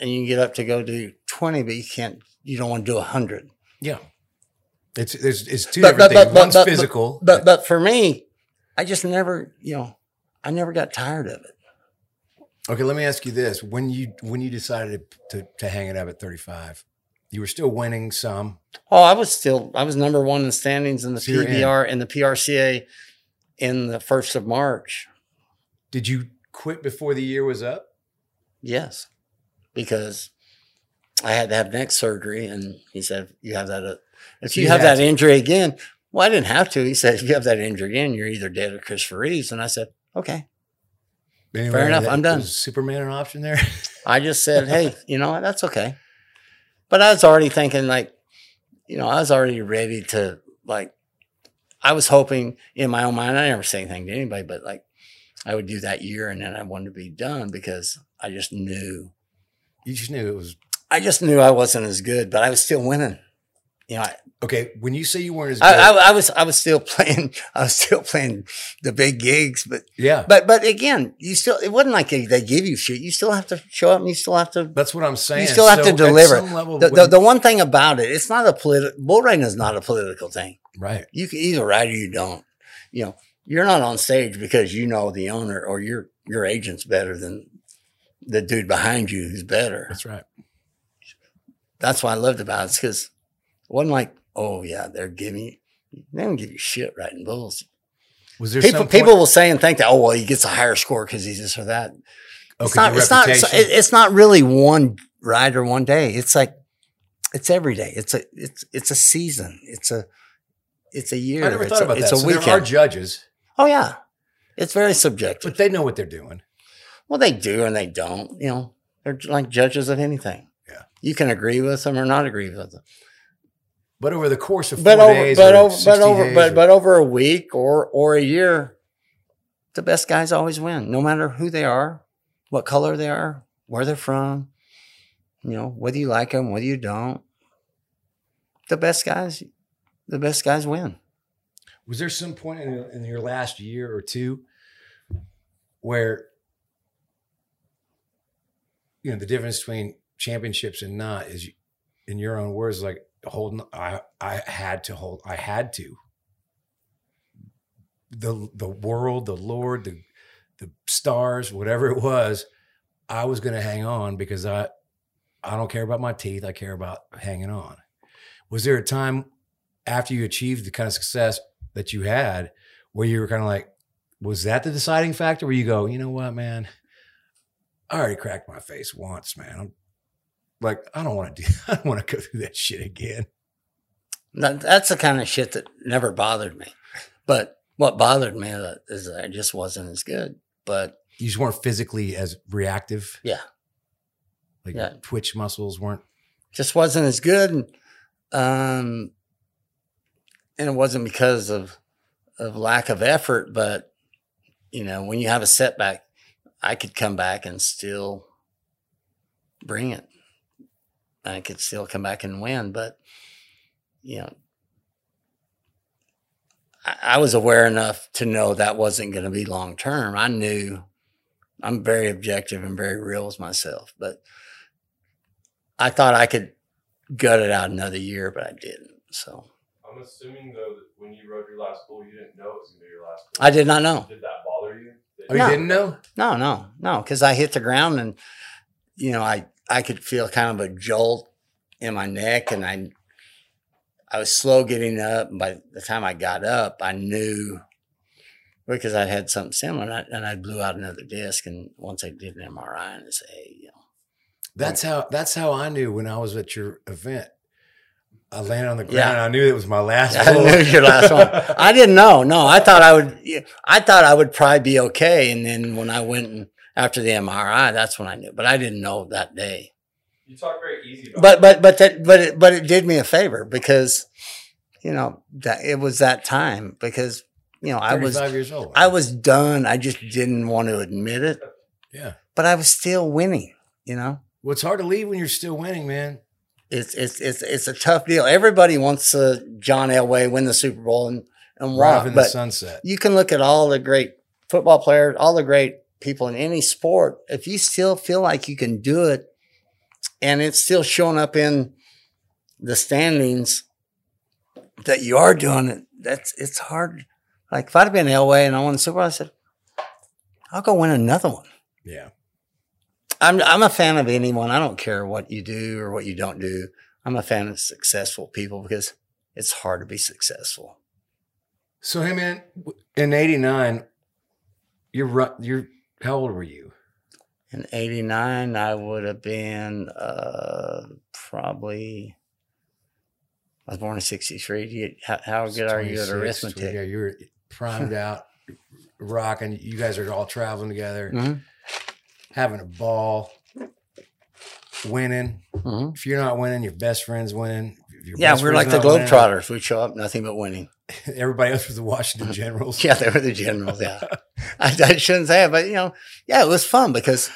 and you can get up to go do twenty, but you can't. You don't want to do a hundred. Yeah. It's it's, it's two But- different but- things. but- One's physical. But but for me, I just never, you know, I never got tired of it. okay, let me ask you this: when you when you decided to to hang it up at 35, you were still winning some. Oh, I was still, I was number one in standings in the So you're in. PBR and the PRCA in the first of March. Did you quit before the year was up? Yes, because I had to have neck surgery, and he said, "You have that. Uh, if you, you have that to. injury again, well, I didn't have to." He said, "If you have that injury again, you're either dead or Christopher Reeves." And I said, "Okay." Anyway, enough, that- I'm done. Superman an option there? I just said, "Hey, you know what? That's okay." But I was already thinking, like, you know, I was already ready to like. I was hoping in my own mind. I never say anything to anybody, but like, I would do that year, and then I wanted to be done because I just knew you just knew it was I just knew I wasn't as good, but I was still winning. You know, I, okay. When you say you weren't as good, I, I, I was I was still playing I was still playing the big gigs, but yeah, but but again, you still it wasn't like they, they give you shit. You still have to show up and you still have to that's what I'm saying. you still have So to deliver. some level, The, the, the one thing about it, it's not a political bull riding is not a political thing. right. You can either ride or you don't. You know, you're not on stage because you know the owner or your your agent's better than the dude behind you who's better. That's right. That's what I loved about it. It's because it wasn't like, oh yeah, they're giving you, they don't give you shit riding bulls. Was there People people will say and think that, oh well, he gets a higher score because he's this or that. Oh, it's not. It's not. It's not really one ride or one day. It's like it's every day. It's a it's it's a season. It's a it's a year. I never it's thought a, about it's that. a so weekend. there are judges, oh yeah, it's very subjective. but they know what they're doing. Well, they do and they don't. You know, they're like judges of anything. Yeah. You can agree with them or not agree with them. But over the course of four but over, days, but over, but over, but, or- but over a week or or a year, the best guys always win, no matter who they are, what color they are, where they're from, you know, whether you like them, whether you don't. The best guys, the best guys win. was there some point in, in your last year or two where you know the difference between championships and not is in your own words like holding i i had to hold i had to the the world, the Lord, the the stars, whatever it was, I was going to hang on because I I don't care about my teeth. I care about hanging on. Was there a time after you achieved the kind of success that you had where you were kind of like, was that the deciding factor where you go, you know what, man? I already cracked my face once, man. I'm like, I don't want to do, I don't want to go through that shit again. That, that's the kind of shit that never bothered me. But what bothered me is that I just wasn't as good. But You just weren't physically as reactive. yeah, Like Yeah. twitch muscles weren't. just wasn't as good. And, um, and it wasn't because of of lack of effort, but you know, when you have a setback, I could come back and still bring it. I could still come back and win, but you know, I, I was aware enough to know that wasn't going to be long term. I knew I'm very objective and very real with myself, but I thought I could gut it out another year, but I didn't. So I'm assuming though that when you rode your last bull, you didn't know it was gonna be your last bull. I did not know. Did that bother you? That Oh, you No. didn't know? No, no, no, because I hit the ground and you know I I could feel kind of a jolt in my neck, and I I was slow getting up. And by the time I got up, I knew because I had something similar, and I, and I blew out another disc. And once I did an MRI, and I say, hey, you know, That's how that's how I knew when I was at your event. I landed on the ground Yeah. and I knew it was my last I knew your last one. I didn't know. No, I thought I would. I thought I would probably be okay. And then when I went and after the MRI, that's when I knew. But I didn't know that day. You talk very easy about But but but that but it, but it did me a favor because you know that it was that time because you know I was 35 years old. I was done. I just didn't want to admit it, yeah. but I was still winning. You know. Well, it's hard to leave when you're still winning, man. It's it's it's it's a tough deal. Everybody wants uh, John Elway win the Super Bowl and and Right walk, off in the but sunset. you can look at all the great football players, all the great people in any sport. If you still feel like you can do it and it's still showing up in the standings that you are doing it, that's it's hard. Like if I'd have been Elway and I won the Super Bowl, I said, I'll go win another one. Yeah. I'm I'm a fan of anyone. I don't care what you do or what you don't do. I'm a fan of successful people because it's hard to be successful. So, hey, man, in 89, you're, you're, how old were you? In '89, I would have been uh, probably. I was born in '63. You, how, how good are you at arithmetic? Yeah, you're primed out, rocking. You guys are all traveling together, Mhm, having a ball, winning. mhm. If you're not winning, your best friend's winning. Your Yeah, we're like the Globetrotters. We show up nothing but winning. Everybody else was the Washington Generals. Yeah, they were the generals. Yeah, I, I shouldn't say it, but you know, yeah, it was fun because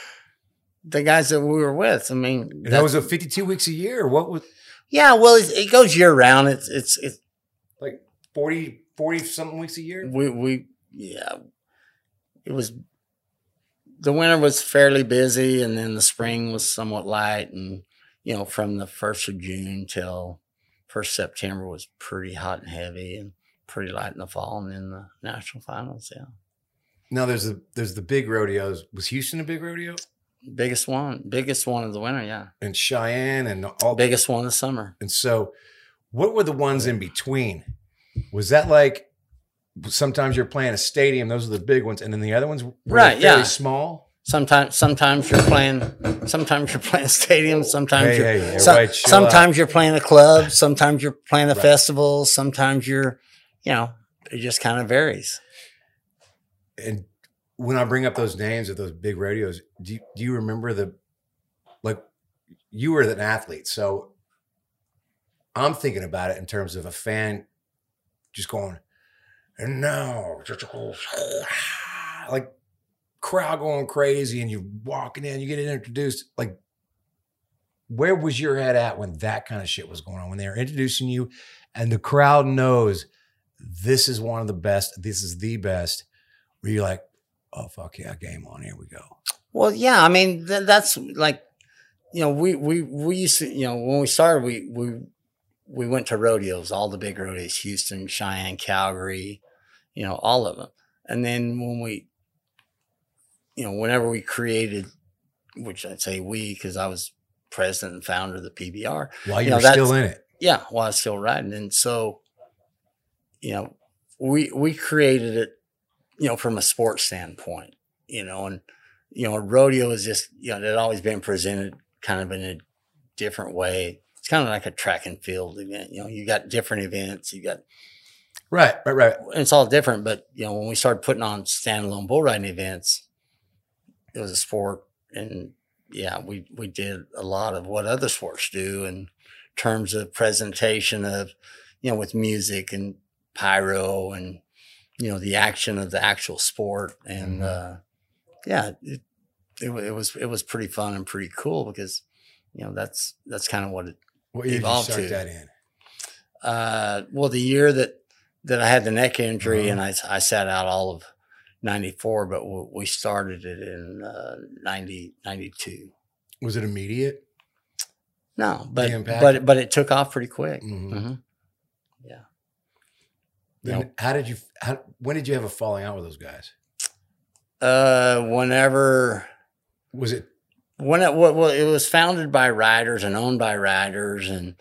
the guys that we were with. I mean, And that was a 52 weeks a year. What was yeah. Well, it, it goes year round. It's it's it's like 40, 40 something weeks a year? we we yeah it was the winter was fairly busy and then the spring was somewhat light and you know from the first of june till first september was pretty hot and heavy and pretty light in the fall and then the national finals yeah Now there's the there's the big rodeos. Was Houston a big rodeo? biggest one biggest one of the winter yeah And Cheyenne and all biggest one of the summer And so, what were the ones in between? Was that like sometimes you're playing a stadium? Those are the big ones, and then the other ones were Right, yeah. small. Sometimes sometimes you're playing sometimes you're playing stadiums sometimes Hey, you're hey, So- chill sometimes you're playing a club, sometimes you're playing a Right. festival, sometimes you're, you know, it just kind of varies. And when I bring up those names of those big rodeos, do you, do you remember the like you were an athlete, so I'm thinking about it in terms of a fan just going, and now like crowd going crazy, and you're walking in, you get introduced. Like, where was your head at when that kind of shit was going on? When they were introducing you, and the crowd knows this is one of the best, this is the best. Where you're like, oh fuck yeah, game on, here we go. Well, yeah, I mean, th- that's like, you know, we, we, we used to, you know, when we started, we, we, we went to rodeos, all the big rodeos, Houston, Cheyenne, Calgary, you know, all of them. And then when we, you know, whenever we created, which I'd say we, because I was president and founder of the PBR, While You know, that's- still in it. yeah, while I was still riding. And so, you know, we we created it, you know, from a sports standpoint, you know, and you know, rodeo is just, you know, it had always been presented kind of in a different way. It's kind of like a track and field event. You know, you got different events, you got Right, right, right. it's all different. But you know, when we started putting on standalone bull riding events, it was a sport, and yeah, we we did a lot of what other sports do in terms of presentation of, you know, with music and pyro and you know the action of the actual sport, and Mhm. uh, yeah, it, it it was it was pretty fun and pretty cool because you know that's that's kind of what it What year did you Evolved start to. that in? uh, well, the year that that I had the neck injury Uh-huh. and I, I sat out all of 94, but w- we started it in uh, 90, 92. Was it immediate? No, but, but, but it took off pretty quick. Mhm. hmm Then Yep. how did you? How, when did you have a falling out with those guys? Uh, whenever, Was it? when it, well, well, it was founded by riders and owned by riders. And,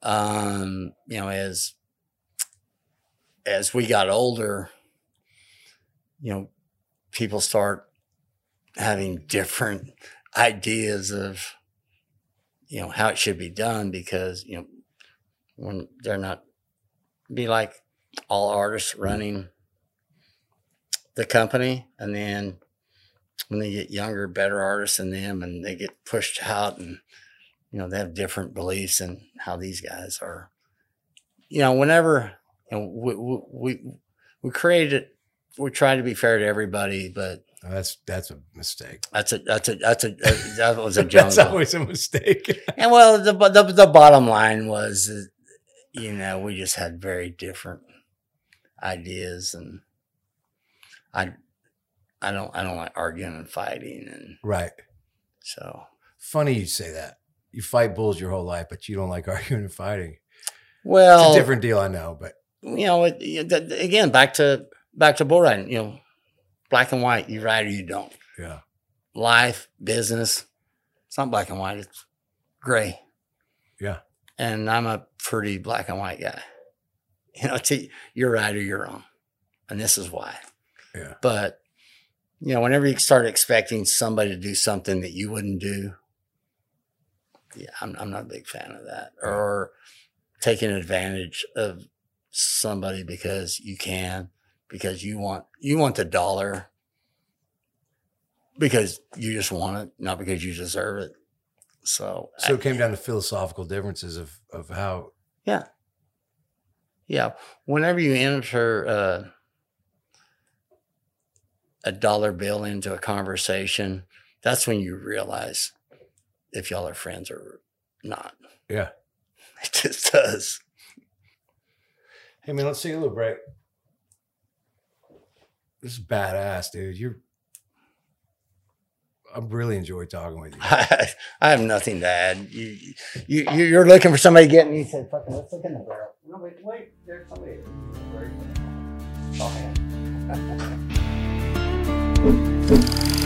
um, you know, as, as we got older, you know, people start having different ideas of, you know, how it should be done because, you know, when they're not be like all artists mm-hmm. running the company and then when they get younger, better artists than them and they get pushed out and, you know, they have different beliefs and how these guys are, you know, whenever, you know, we, we, we, we created, we try to be fair to everybody, but oh, that's that's a mistake. that's a, that's a, that's a, that was a jungle. that's always a mistake. And well, the, the the bottom line was, you know, we just had very different ideas, and I, I don't, I don't like arguing and fighting, and right. so Funny you say that. You fight bulls your whole life, but you don't like arguing and fighting. well, It's a different deal, I know, but you know, it, it- again, back to back to bull riding. You know, black and white. You ride or you don't. yeah, Life, business. It's not black and white. It's gray. yeah. and I'm a pretty black and white guy. You know, to, you're right or you're wrong, and this is why. Yeah. But you know, whenever you start expecting somebody to do something that you wouldn't do, yeah, I'm I'm not a big fan of that. Or taking advantage of somebody because you can, because you want you want the dollar, because you just want it, not because you deserve it. So, So it came down to philosophical differences of of how. Yeah. Yeah. Whenever you enter uh, a dollar bill into a conversation, that's when you realize if y'all are friends or not. Yeah. It just does. Hey man, let's take a little break. This is badass, dude. You're. I really enjoy talking with you. I, I have nothing to add. You, you, you- you're looking for somebody getting. You said, "Fucking, let's look in the barrel." No, wait, wait. There's somebody.